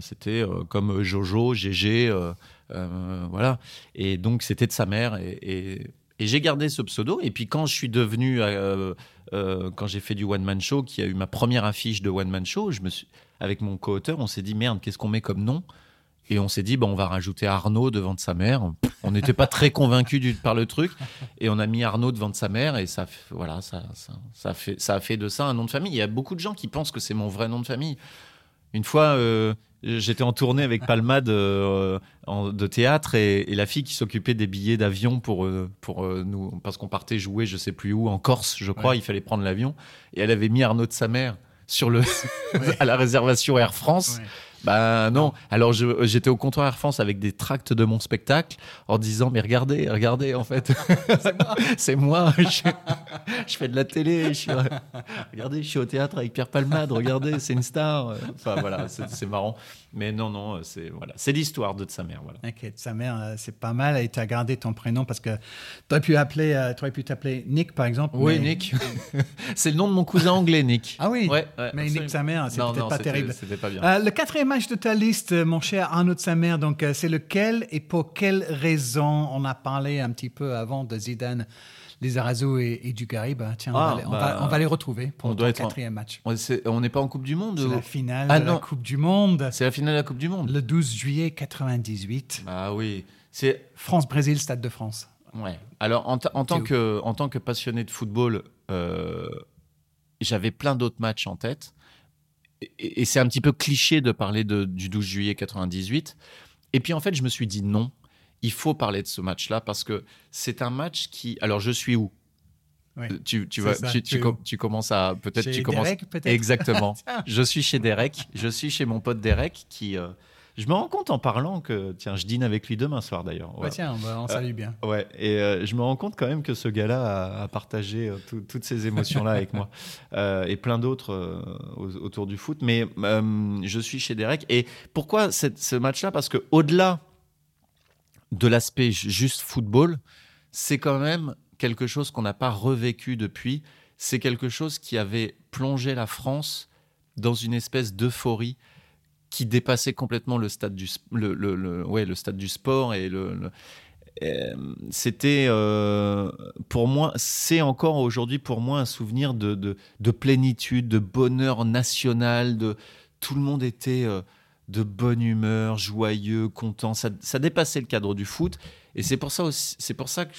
c'était comme Jojo, GG, voilà. Et donc c'était de sa mère et, et j'ai gardé ce pseudo. Et puis quand je suis devenu, quand j'ai fait du one man show, qui a eu ma première affiche de one man show, je me suis, avec mon co-auteur, on s'est dit merde, qu'est-ce qu'on met comme nom? Et on s'est dit, bah, on va rajouter Arnaud devant de sa mère. On n'était pas très convaincus par le truc. Et on a mis Arnaud devant de sa mère. Et ça, voilà, ça, ça, fait, ça a fait de ça un nom de famille. Il y a beaucoup de gens qui pensent que c'est mon vrai nom de famille. Une fois, euh, J'étais en tournée avec Palmade euh, de théâtre et, et la fille qui s'occupait des billets d'avion pour, euh, pour nous, parce qu'on partait jouer, je sais plus où, en Corse, je crois, Ouais. il fallait prendre l'avion. Et elle avait mis Arnaud de sa mère sur le, Ouais. à la réservation Air France. Ouais. Bah non. Alors je- j'étais au comptoir Air France avec des tracts de mon spectacle en disant mais regardez, regardez en fait, c'est moi. je, je fais de la télé. Je suis, regardez, je suis au théâtre avec Pierre Palmade. Regardez, c'est une star. Enfin voilà, c'est marrant. Mais non non, c'est voilà, c'est l'histoire de sa mère. Voilà. Ok, sa mère, euh, c'est pas mal. Et tu as gardé ton prénom parce que tu aurais pu appeler, euh, t'aurais pu t'appeler Nick, par exemple. Oui, mais- Nick. c'est le nom de mon cousin anglais, Nick. Ah oui? Ouais, ouais, mais absolument. Nick, sa mère, c'est peut-être pas terrible. C'était pas bien. Euh, le quatrième match de ta liste, euh, mon cher Arnaud de sa mère, donc euh, c'est lequel et pour quelle raison? On a parlé un petit peu avant de Zidane, les Arazo et, et du Dugarry. Bah, tiens, on, Ah, va, les- on, bah, va, on va les retrouver pour on doit être en- quatrième match. On n'est pas en Coupe du Monde C'est ou- la finale Ah de non. la Coupe du Monde, C'est la finale de la Coupe du Monde. le 12 juillet 98. Ah oui. C'est France-Brésil, Stade de France. Ouais. Alors, en, ta- en tant que, en tant que passionné de football, euh, j'avais plein d'autres matchs en tête. Et, et c'est un petit peu cliché de parler de- du 12 juillet 98. Et puis, en fait, je me suis dit non, il faut parler de ce match-là parce que c'est un match qui. Alors, je suis où? Oui. tu, tu, C'est vas, ça, tu, tu tu es com- où? tu commences à. Peut-être tu commences. Derek, peut-être? Exactement. Je suis chez Derek. Je suis chez mon pote Derek qui. euh, je me rends compte en parlant que. Tiens, je dîne avec lui demain soir d'ailleurs. Bah, Voilà. tiens, on, va- on salue bien. Ouais, et euh, je me rends compte quand même que ce gars-là a, a partagé euh, tout- toutes ces émotions-là avec moi Euh, et plein d'autres euh, au- autour du foot. Mais euh, je suis chez Derek. Et pourquoi cette- ce match-là? Parce que au-delà de l'aspect ju- juste football, c'est quand même quelque chose qu'on n'a pas revécu depuis. C'est quelque chose qui avait plongé la France dans une espèce d'euphorie qui dépassait complètement le stade du, ouais, le stade du sport et euh, c'était euh, pour moi, c'est encore aujourd'hui pour moi un souvenir de, de, de plénitude, de bonheur national, de tout le monde était euh, de bonne humeur, joyeux, content. Ça, dépassait le cadre du foot et c'est pour ça aussi, c'est pour ça que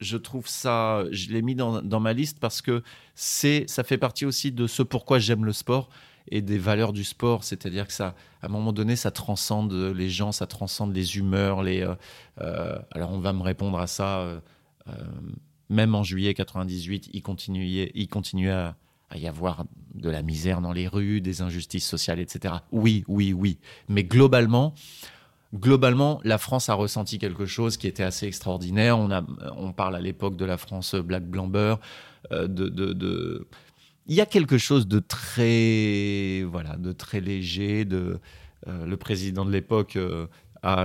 je, trouve ça, je l'ai mis dans, dans ma liste parce que ça fait partie aussi de ce pourquoi j'aime le sport et des valeurs du sport, c'est-à-dire que ça, à un moment donné, ça transcende les gens, ça transcende les humeurs, les. euh, euh, alors on va me répondre à ça. euh, même en juillet 98, il continuait, il continuait à, à y avoir de la misère dans les rues, des injustices sociales, etc. Oui, oui, oui. Mais globalement, globalement, la France a ressenti quelque chose qui était assez extraordinaire. On, a, on parle à l'époque de la France black blanc beurre, euh, de, de, de- il y a quelque chose de très, voilà, de très léger. De, euh, le président de l'époque euh,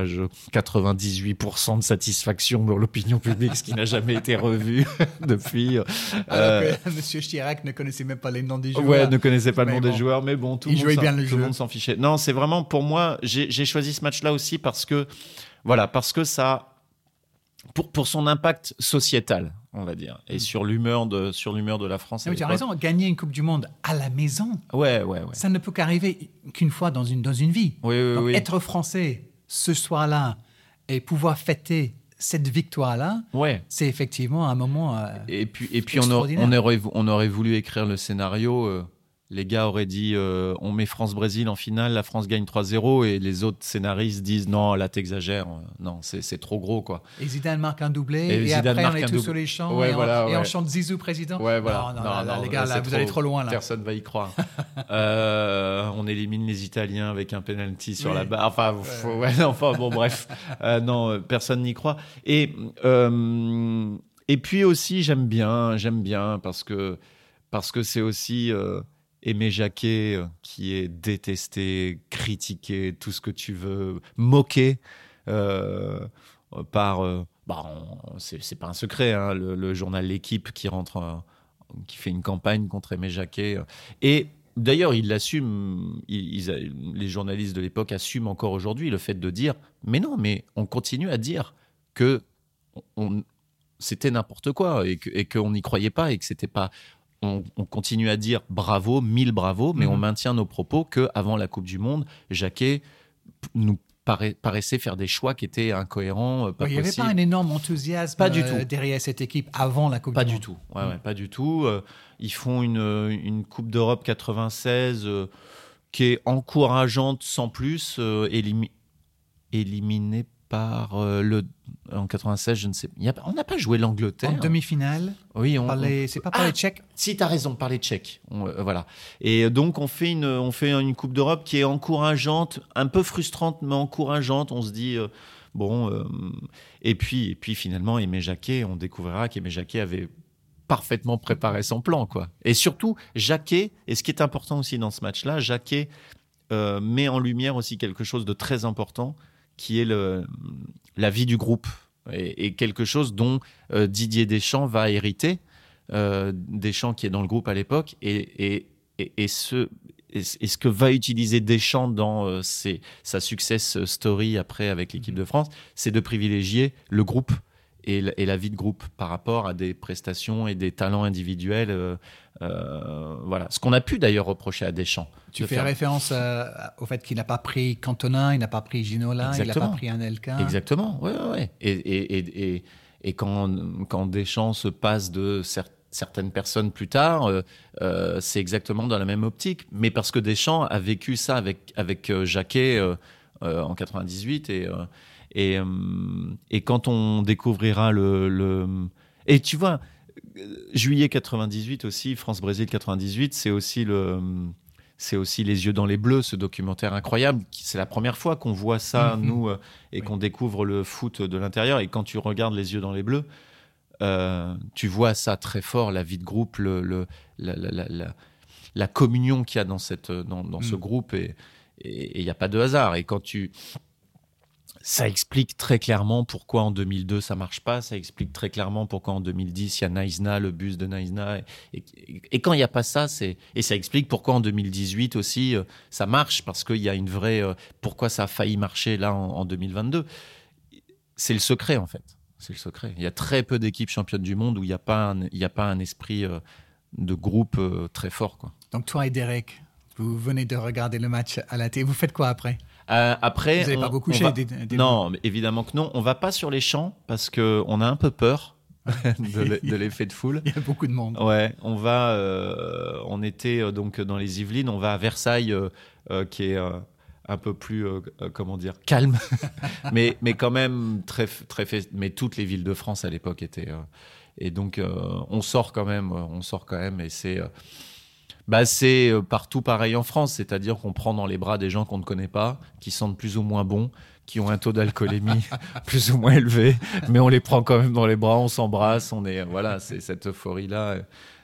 je- 98% de satisfaction dans l'opinion publique, ce qui n'a jamais été revu depuis. Euh, Alors que Monsieur Chirac ne connaissait même pas les noms des joueurs. Ouais, ne connaissait pas le Mais nom bon. des joueurs, mais bon, tout, Il le, monde s'en- bien le tout jeu. le monde s'en fichait. Non, c'est vraiment pour moi, j'ai choisi ce match-là aussi parce que, voilà, parce que ça, pour, pour son impact sociétal, on va dire, et sur l'humeur de, sur l'humeur de la France. à mais tu as raison, gagner une Coupe du Monde à la maison, Ouais, ouais, ouais. ça ne peut qu'arriver qu'une fois dans une, dans une vie. Oui, oui, Donc, oui. être français ce soir-là et pouvoir fêter cette victoire-là, Ouais. c'est effectivement un moment. euh, Et puis, et puis on, a- Extraordinaire. on, aurait, on aurait voulu écrire le scénario. euh, les gars auraient dit euh, on met France-Brésil en finale, la France gagne 3-0, et les autres scénaristes disent non, là t'exagères, non, c'est trop gros quoi. et Zidane marque un doublé, Et et, Zidane après on est tous sur les champs Ouais, et, on, voilà, et on ouais. chante Zizou président. Ouais, voilà. Non, non, là, là, les gars, là, vous allez trop loin là. Personne va y croire. Euh, on élimine les Italiens avec un penalty sur Oui. la barre. Enfin, ouais, bon, bref. Euh, non, personne n'y croit. Et, et puis aussi, j'aime bien, j'aime bien parce que parce que c'est aussi Aimé Jacquet euh, qui est détesté, critiqué, tout ce que tu veux, moqué euh, par. euh, bah, c'est pas un secret, hein, le, journal L'équipe qui rentre, euh, qui fait une campagne contre Aimé Jacquet. Et d'ailleurs, ils- ils- les journalistes de l'époque assument encore aujourd'hui le fait de dire Mais non, mais on continue à dire que c'était n'importe quoi et qu'on n'y croyait pas et que c'était pas. On, on continue à dire bravo, mille bravo, mais Mhm. on maintient nos propos que avant la Coupe du Monde, Jacquet nous paraissait faire des choix qui étaient incohérents, euh, pas il n'y avait pas un énorme enthousiasme Pas du euh, tout. derrière cette équipe avant la Coupe Pas du du Monde. tout. Ouais, ouais, pas du tout. Euh, ils font une, une Coupe d'Europe 96 euh, qui est encourageante sans plus, euh, éliminée par euh, le en 96, je ne sais. pas. on n'a pas joué l'Angleterre. En demi-finale. Oui, on. C'est pas par les ah, Tchèques. Si, tu as raison, par les Tchèques. Euh, voilà. Et donc on fait une, on fait une Coupe d'Europe qui est encourageante, un peu frustrante, mais encourageante. On se dit. Euh, bon, et puis, et puis finalement, Aimé Jacquet, on découvrira qu'Aimé Jacquet avait parfaitement préparé son plan, quoi. Et surtout, Jacquet, et ce qui est important aussi dans ce match-là, Jacquet met en lumière aussi quelque chose de très important, qui est le, la vie du groupe. Et, quelque chose dont euh, Didier Deschamps va hériter. Euh, Deschamps qui est dans le groupe à l'époque. Et, et, ce, ce que va utiliser Deschamps dans euh, sa success story après avec l'équipe de France, c'est de privilégier le groupe et la, vie de groupe par rapport à des prestations et des talents individuels. Euh, euh, voilà. Ce qu'on a pu d'ailleurs reprocher à Deschamps. Tu fais référence euh, au fait qu'il n'a pas pris Cantona, il n'a pas pris Ginola, il n'a pas pris Anelka. Exactement, oui, oui. Et, et, et, et, quand, quand Deschamps se passe de certaines personnes plus tard, c'est exactement dans la même optique. Mais parce que Deschamps a vécu ça avec, avec Jacquet en 98 et et, euh, et quand on découvrira le, le... Et tu vois, juillet 98 aussi, France-Brésil 98, c'est aussi le c'est aussi Les yeux dans les bleus, ce documentaire incroyable. C'est la première fois qu'on voit ça, mhm. nous, euh, et qu'on découvre le foot de l'intérieur. Et quand tu regardes Les yeux dans les bleus, euh, tu vois ça très fort, la vie de groupe, le, le la, la, la, la, communion qu'il y a dans, cette, dans, dans ce mhm. groupe. Et il n'y a pas de hasard. Et quand tu, ça explique très clairement pourquoi en 2002 ça marche pas. Ça explique très clairement pourquoi en 2010 il y a Naïsna, le bus de Naïsna. Et, quand il n'y a pas ça, c'est et ça explique pourquoi en 2018 aussi euh, ça marche parce qu'il y a une vraie euh, pourquoi ça a failli marcher là en, 2022. C'est le secret en fait. C'est le secret. Il y a très peu d'équipes championnes du monde où il n'y a pas un, a pas un esprit euh, de groupe très fort. Donc toi et Derek, vous venez de regarder le match à la télé. Vous faites quoi après? Euh, après, vous n'avez pas beaucoup couché Non, évidemment que non. On va pas sur les champs parce que on a un peu peur. de l'effet de foule. Il y a beaucoup de monde. Ouais, on va, euh, on était euh, donc dans les Yvelines, on va à Versailles, qui est un peu plus, comment dire, calme, mais mais quand même très très fait. Mais toutes les villes de France à l'époque étaient, et donc on sort quand même, on sort quand même, et c'est bah, c'est euh, partout pareil en France, c'est-à-dire qu'on prend dans les bras des gens qu'on ne connaît pas, qui sentent plus ou moins bons, qui ont un taux d'alcoolémie plus ou moins élevé, mais on les prend quand même dans les bras, on s'embrasse, on est voilà, c'est cette euphorie là.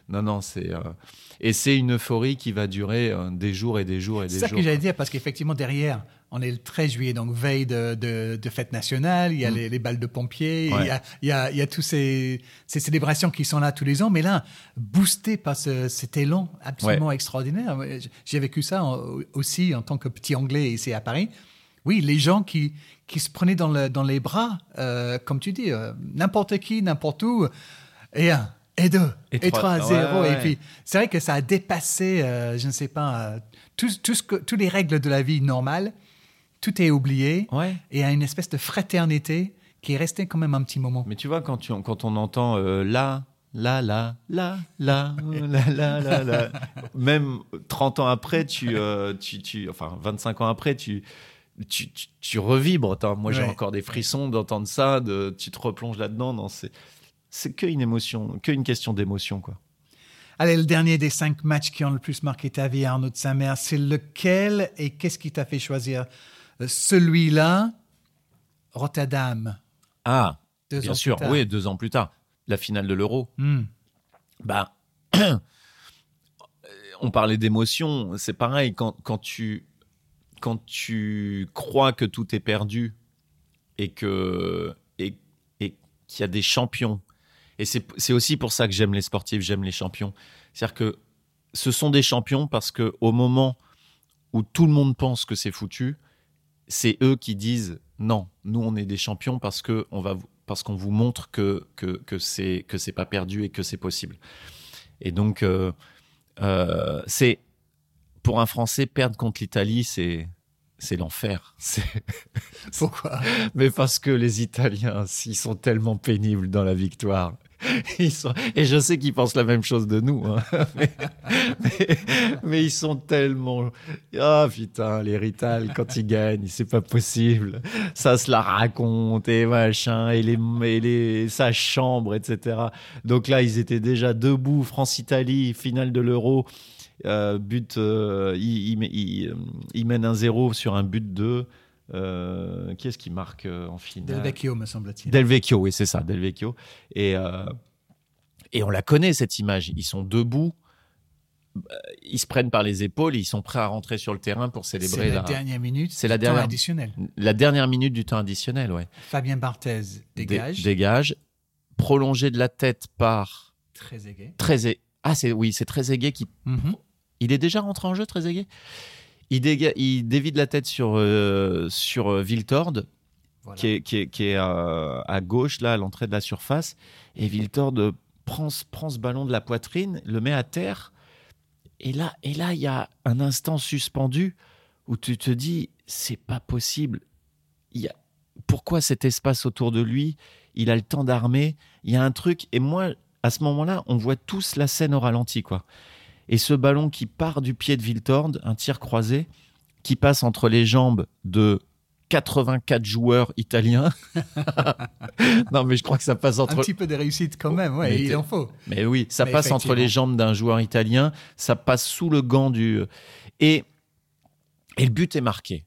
Non, non, c'est euh, et c'est une euphorie qui va durer euh, des jours et des jours et des jours. C'est ça que j'allais dire parce qu'effectivement derrière, on est le 13 juillet, donc veille de, de, fête nationale, il y a mm. les, balles de pompiers, il, y a, il, y a, il y a tous ces, ces, célébrations qui sont là tous les ans, mais là, boosté par cet élan absolument extraordinaire. J'ai vécu ça aussi en tant que petit anglais ici à Paris. Oui, les gens qui, qui se prenaient dans, le, dans les bras, euh, comme tu dis, euh, n'importe qui, n'importe où, et un, et deux, et, trois, à zéro. Et puis, c'est vrai que ça a dépassé, euh, je ne sais pas, tout, tout toutes les règles de la vie normale tout est oublié et il y a une espèce de fraternité qui est restée quand même un petit moment. Mais tu vois, quand, tu, quand on entend euh, là, là, là, là, là, là, là, là, là, même 30 ans après, tu, euh, tu, tu, enfin 25 ans après, tu, tu, tu, revibres. Moi, j'ai encore des frissons d'entendre ça, de, tu te replonges là-dedans. c'est, c'est qu'une émotion, qu'une question d'émotion, quoi. Allez, le dernier des cinq matchs qui ont le plus marqué ta vie, Arnaud de Saint-Mère, c'est lequel et qu'est-ce qui t'a fait choisir celui-là, Rotterdam. Ah, bien sûr, oui, deux ans plus tard, la finale de l'Euro. Hmm. Bah, on parlait d'émotion, c'est pareil, quand, quand, tu, quand tu crois que tout est perdu et que et, et qu'il y a des champions, et c'est aussi pour ça que j'aime les sportifs, j'aime les champions. C'est-à-dire que ce sont des champions parce que au moment où tout le monde pense que c'est foutu, c'est eux qui disent non, nous on est des champions parce que on va parce qu'on vous montre que que que c'est que c'est pas perdu et que c'est possible. Et donc euh, euh, c'est pour un Français perdre contre l'Italie, c'est c'est l'enfer. Pourquoi? Mais parce que les Italiens, s'ils sont tellement pénibles dans la victoire, Ils. Et je sais qu'ils pensent la même chose de nous. hein. Mais, ils sont tellement. Ah putain, les Rital, quand ils gagnent, c'est pas possible. Ça se la raconte et machin, et, les, et les, sa chambre, etc. Donc là, ils étaient déjà debout, France-Italie, finale de l'Euro. Euh, but, euh, il, il, il- euh, il mène un 0 sur un but de. Euh, qui est-ce qui marque euh, en finale Del Vecchio, me semble-t-il. Del Vecchio, oui, c'est ça, Del Vecchio. Et, euh, et on la connaît, cette image. Ils sont debout, euh, ils se prennent par les épaules, et ils sont prêts à rentrer sur le terrain pour C'est célébrer la la, dernière minute. C'est la du temps dernière- additionnel. la dernière minute du temps additionnel. Ouais. Fabien Barthez dégage. Dé- dégage. Prolongé de la tête par Très aigué. Trezeguet. Ah, c'est, oui, c'est Trezeguet qui. Mhm. Il est déjà rentré en jeu, Trezeguet? Il, déga... il dévie de la tête sur, euh, sur euh, Viltord. Voilà. qui est, qui est, qui est à, à gauche, là, à l'entrée de la surface. Et Viltord euh, prend, ce- prend ce ballon de la poitrine, le met à terre. Et là, et là, il y a un instant suspendu où tu te dis, c'est pas possible. Il y a, pourquoi cet espace autour de lui Il a le temps d'armer? Il y a un truc. Et moi, à ce moment-là, on voit tous la scène au ralenti, quoi. Et ce ballon qui part du pied de Viltord, un tir croisé, qui passe entre les jambes de 84 joueurs italiens. non, mais je crois que ça passe Un entre. petit peu de réussite quand même, ouais, Mais il en faut. Mais oui, ça Mais passe entre les jambes d'un joueur italien, ça passe sous le gant du. Et, et le but est marqué.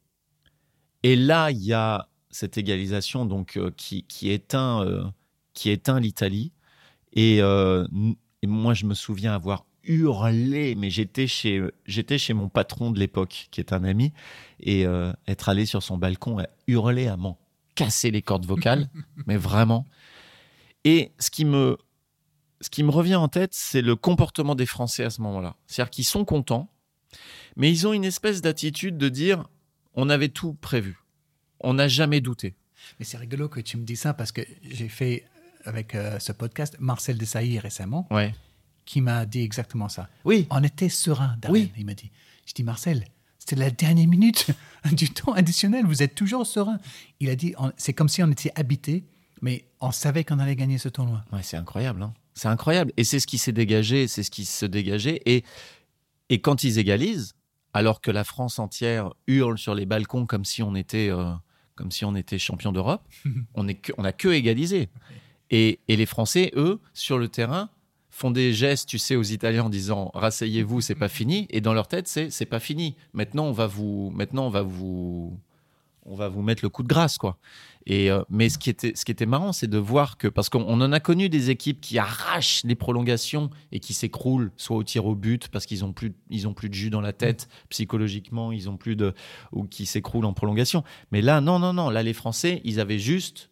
Et là, il y a cette égalisation donc, euh, qui, qui éteint, euh, qui éteint l'Italie. Et, euh, et moi, je me souviens avoir hurlé, mais j'étais chez, j'étais chez mon patron de l'époque, qui est un ami, et euh, être allé sur son balcon et hurler à m'en casser les cordes vocales, mais vraiment. Et ce qui me, ce qui me revient en tête, c'est le comportement des Français à ce moment-là. C'est-à-dire qu'ils sont contents, mais ils ont une espèce d'attitude de dire on avait tout prévu. On n'a jamais douté. Mais c'est rigolo que tu me dis ça parce que j'ai fait avec euh, ce podcast Marcel Desailly récemment Ouais. Qui m'a dit exactement ça. Oui. On était serein, Darren, Oui. il m'a dit. Je dis Marcel, c'était la dernière minute du temps additionnel, vous êtes toujours serein. Il a dit c'est comme si on était habité, mais on savait qu'on allait gagner ce tournoi. Ouais, c'est incroyable. hein. C'est incroyable. Et c'est ce qui s'est dégagé, c'est ce qui se dégageait. Et, et quand ils égalisent, alors que la France entière hurle sur les balcons comme si on était, euh, comme si on était champion d'Europe, on, est que- on a que égalisé. Et, et les Français, eux, sur le terrain, font des gestes, tu sais, aux Italiens en disant rasseyez-vous, c'est pas fini. Et dans leur tête, c'est c'est pas fini. Maintenant, on va vous, maintenant, on va vous, on va vous mettre le coup de grâce, quoi. Et euh, mais ce qui était, ce qui était marrant, c'est de voir que parce qu'on on en a connu des équipes qui arrachent les prolongations et qui s'écroulent, soit au tir au but parce qu'ils ont plus, ils ont plus de jus dans la tête psychologiquement, ils ont plus de ou qui s'écroulent en prolongation. Mais là, non, non, non. Là, les Français, ils avaient juste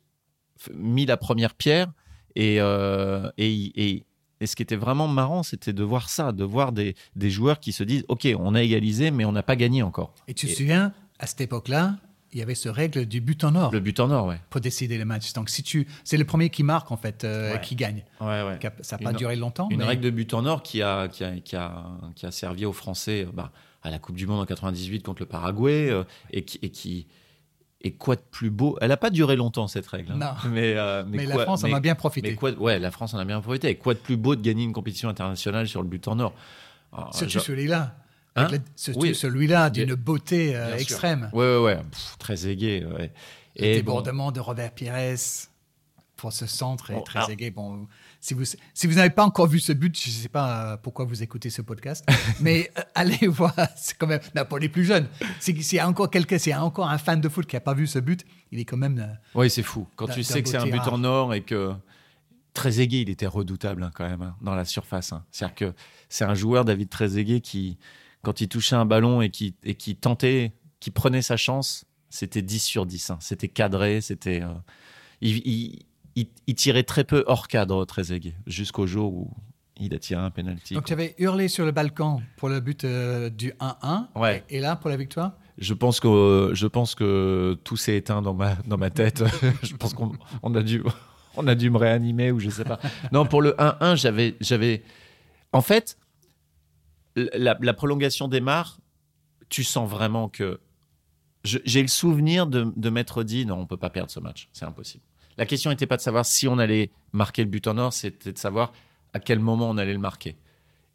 mis la première pierre et euh, et, et et ce qui était vraiment marrant, c'était de voir ça, de voir des, des joueurs qui se disent Ok, on a égalisé, mais on n'a pas gagné encore. Et tu te Et- souviens, à cette époque-là, il y avait ce règle du but en or Le but en or, ouais. pour décider le match. Donc si tu, c'est le premier qui marque en fait, euh, Ouais. qui gagne. Ouais, ouais. Ça n'a pas Une- duré longtemps. Une mais- règle de but en or qui a, qui a, qui a, qui a servi aux Français bah, à la Coupe du Monde en 98 contre le Paraguay euh, et qui. Et qui et quoi de plus beau? Elle n'a pas duré longtemps cette règle. hein. Non. Mais, euh, Mais, quoi- la France en mais- a bien mais profité. quoi, ouais, la France en a bien profité. Et quoi de plus beau de gagner une compétition internationale sur le but en or? Ah, Surtout genre- celui-là. Hein? Oui. celui-là d'une beauté euh, extrême. Ouais, ouais, ouais. Très aigué. Ouais. Le Et bon, débordement de Robert Pires pour ce centre est Bon, très alors- aigué. Bon, si vous si vous n'avez pas encore vu ce but, je ne sais pas euh, pourquoi vous écoutez ce podcast, mais euh, allez voir. C'est quand même non, pour les plus jeunes. Si- S'il y a encore quelqu'un, s'il y a encore un fan de foot qui n'a pas vu ce but, il est quand même. euh, Oui, c'est fou. Quand tu sais que c'est un but rare. en or et que Trezeguet, il était redoutable hein, quand même hein, dans la surface. hein. C'est-à-dire que c'est un joueur, David Trezeguet, qui, quand il touchait un ballon et qui, et qui tentait, qui prenait sa chance, c'était 10 sur 10. hein. C'était cadré, c'était. euh, il, il- il- il tirait très peu hors cadre, Trezeguet, jusqu'au jour où il a tiré un penalty. Donc tu avais hurlé sur le balcon pour le but euh, du 1-1. Ouais. Et là, pour la victoire? Je pense que je pense que tout s'est éteint dans ma dans ma tête. je pense qu'on on a dû on a dû me réanimer ou je sais pas. Non, pour le 1-1, j'avais j'avais en fait la, la prolongation démarre, tu sens vraiment que j'ai le souvenir de, de m'être dit non, on peut pas perdre ce match, c'est impossible. La question n'était pas de savoir si on allait marquer le but en or, c'était de savoir à quel moment on allait le marquer.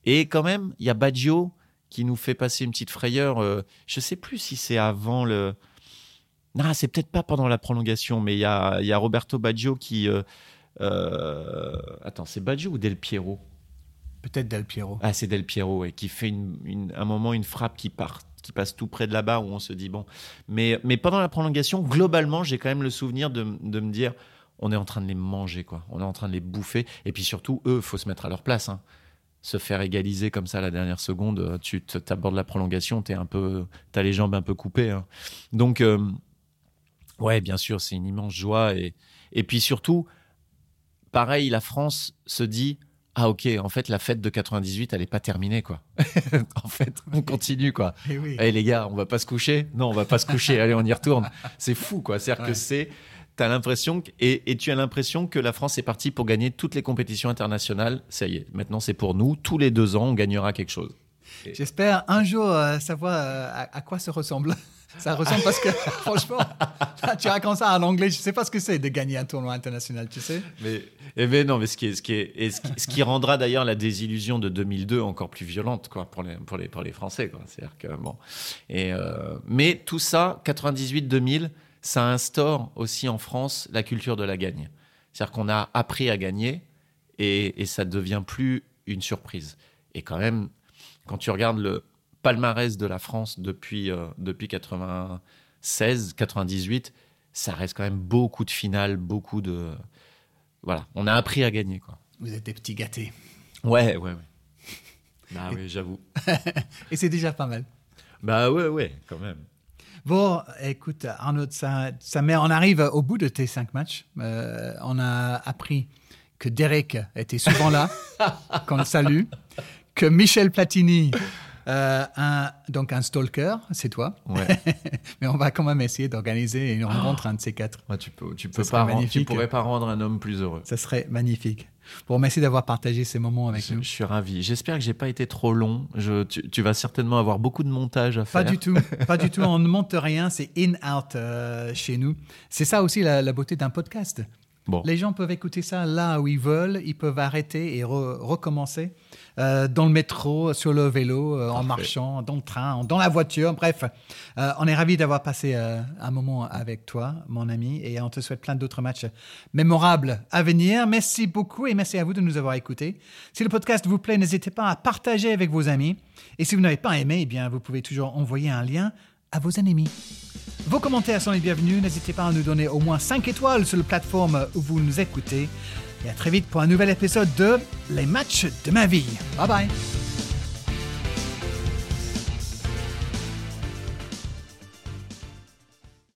Et quand même, il y a Baggio qui nous fait passer une petite frayeur. Euh, je sais plus si c'est avant le. Non, c'est peut-être pas pendant la prolongation, mais il y a, y a, Roberto Baggio qui. Euh, euh, attends, c'est Baggio ou Del Piero? Peut-être Del Piero. Ah, c'est Del Piero, et qui fait une, un moment une frappe qui part qui passe tout près de là-bas où on se dit bon. Mais, mais pendant la prolongation, globalement, j'ai quand même le souvenir de, de, me dire on est en train de les manger, quoi. On est en train de les bouffer. Et puis surtout, eux, faut se mettre à leur place. Hein se faire égaliser comme ça la dernière seconde, euh, tu abordes la prolongation, tu un peu, as les jambes un peu coupées. Hein. Donc, euh, ouais, bien sûr, c'est une immense joie. Et, et puis surtout, pareil, la France se dit ah ok, en fait la fête de 98 elle n'est pas terminée quoi. en fait on continue quoi. Et eh eh, les gars, on va pas se coucher? Non, on va pas se coucher. Allez, on y retourne. C'est fou quoi. C'est-à-dire que c'est l'impression et, tu as l'impression que la France est partie pour gagner toutes les compétitions internationales. Ça y est, maintenant c'est pour nous. Tous les deux ans, on gagnera quelque chose. J'espère un jour euh, savoir euh, à, quoi ça ressemble. Ça ressemble parce que, franchement, tu racontes ça en anglais, je ne sais pas ce que c'est de gagner un tournoi international, tu sais. Mais, eh ben non, mais ce qui, rendra d'ailleurs la désillusion de 2002 encore plus violente pour, les, pour, les, pour les Français. Que, bon. Euh, mais tout ça, 98-2000, ça instaure aussi en France la culture de la gagne. C'est-à-dire qu'on a appris à gagner et, et ça ne devient plus une surprise. Et quand même, quand tu regardes le palmarès de la France depuis, euh, depuis 96, 98, ça reste quand même beaucoup de finales, beaucoup de. Voilà, on a appris à gagner. Quoi. Vous êtes des petits gâtés. Ouais, ouais, ouais. bah oui, j'avoue. et c'est déjà pas mal. Bah ouais, ouais, quand même. Bon, écoute, Arnaud, ça, ça met, on arrive au bout de tes cinq matchs. Euh, on a appris que Derek était souvent là, qu'on le salue, que Michel Platini, euh, un, donc un stalker, c'est toi. Ouais. Mais on va quand même essayer d'organiser une rencontre, un de ces quatre. tu peux, tu peux pas, tu pourrais pas rendre un homme plus heureux. Ça serait magnifique. Bon, merci d'avoir partagé ces moments avec nous. Je suis ravi. J'espère que j'ai pas été trop long. Je, tu, vas certainement avoir beaucoup de montage à faire. Pas du tout. Pas du tout. On ne monte rien. C'est in-out euh, chez nous. C'est ça aussi la beauté d'un podcast. Les gens peuvent écouter ça là où ils veulent, ils peuvent arrêter et recommencer euh, dans le métro, sur le vélo, euh, en marchant, dans le train, dans la voiture. Bref, euh, on est ravis d'avoir passé un moment avec toi, mon ami, et on te souhaite plein d'autres matchs mémorables à venir. Merci beaucoup et merci à vous de nous avoir écoutés. Si le podcast vous plaît, n'hésitez pas à partager avec vos amis. Et si vous n'avez pas aimé, eh bien, vous pouvez toujours envoyer un lien à vos ennemis. Vos commentaires sont les bienvenus. N'hésitez pas à nous donner au moins 5 étoiles sur la plateforme où vous nous écoutez. Et à très vite pour un nouvel épisode de Les matchs de ma vie. Bye bye.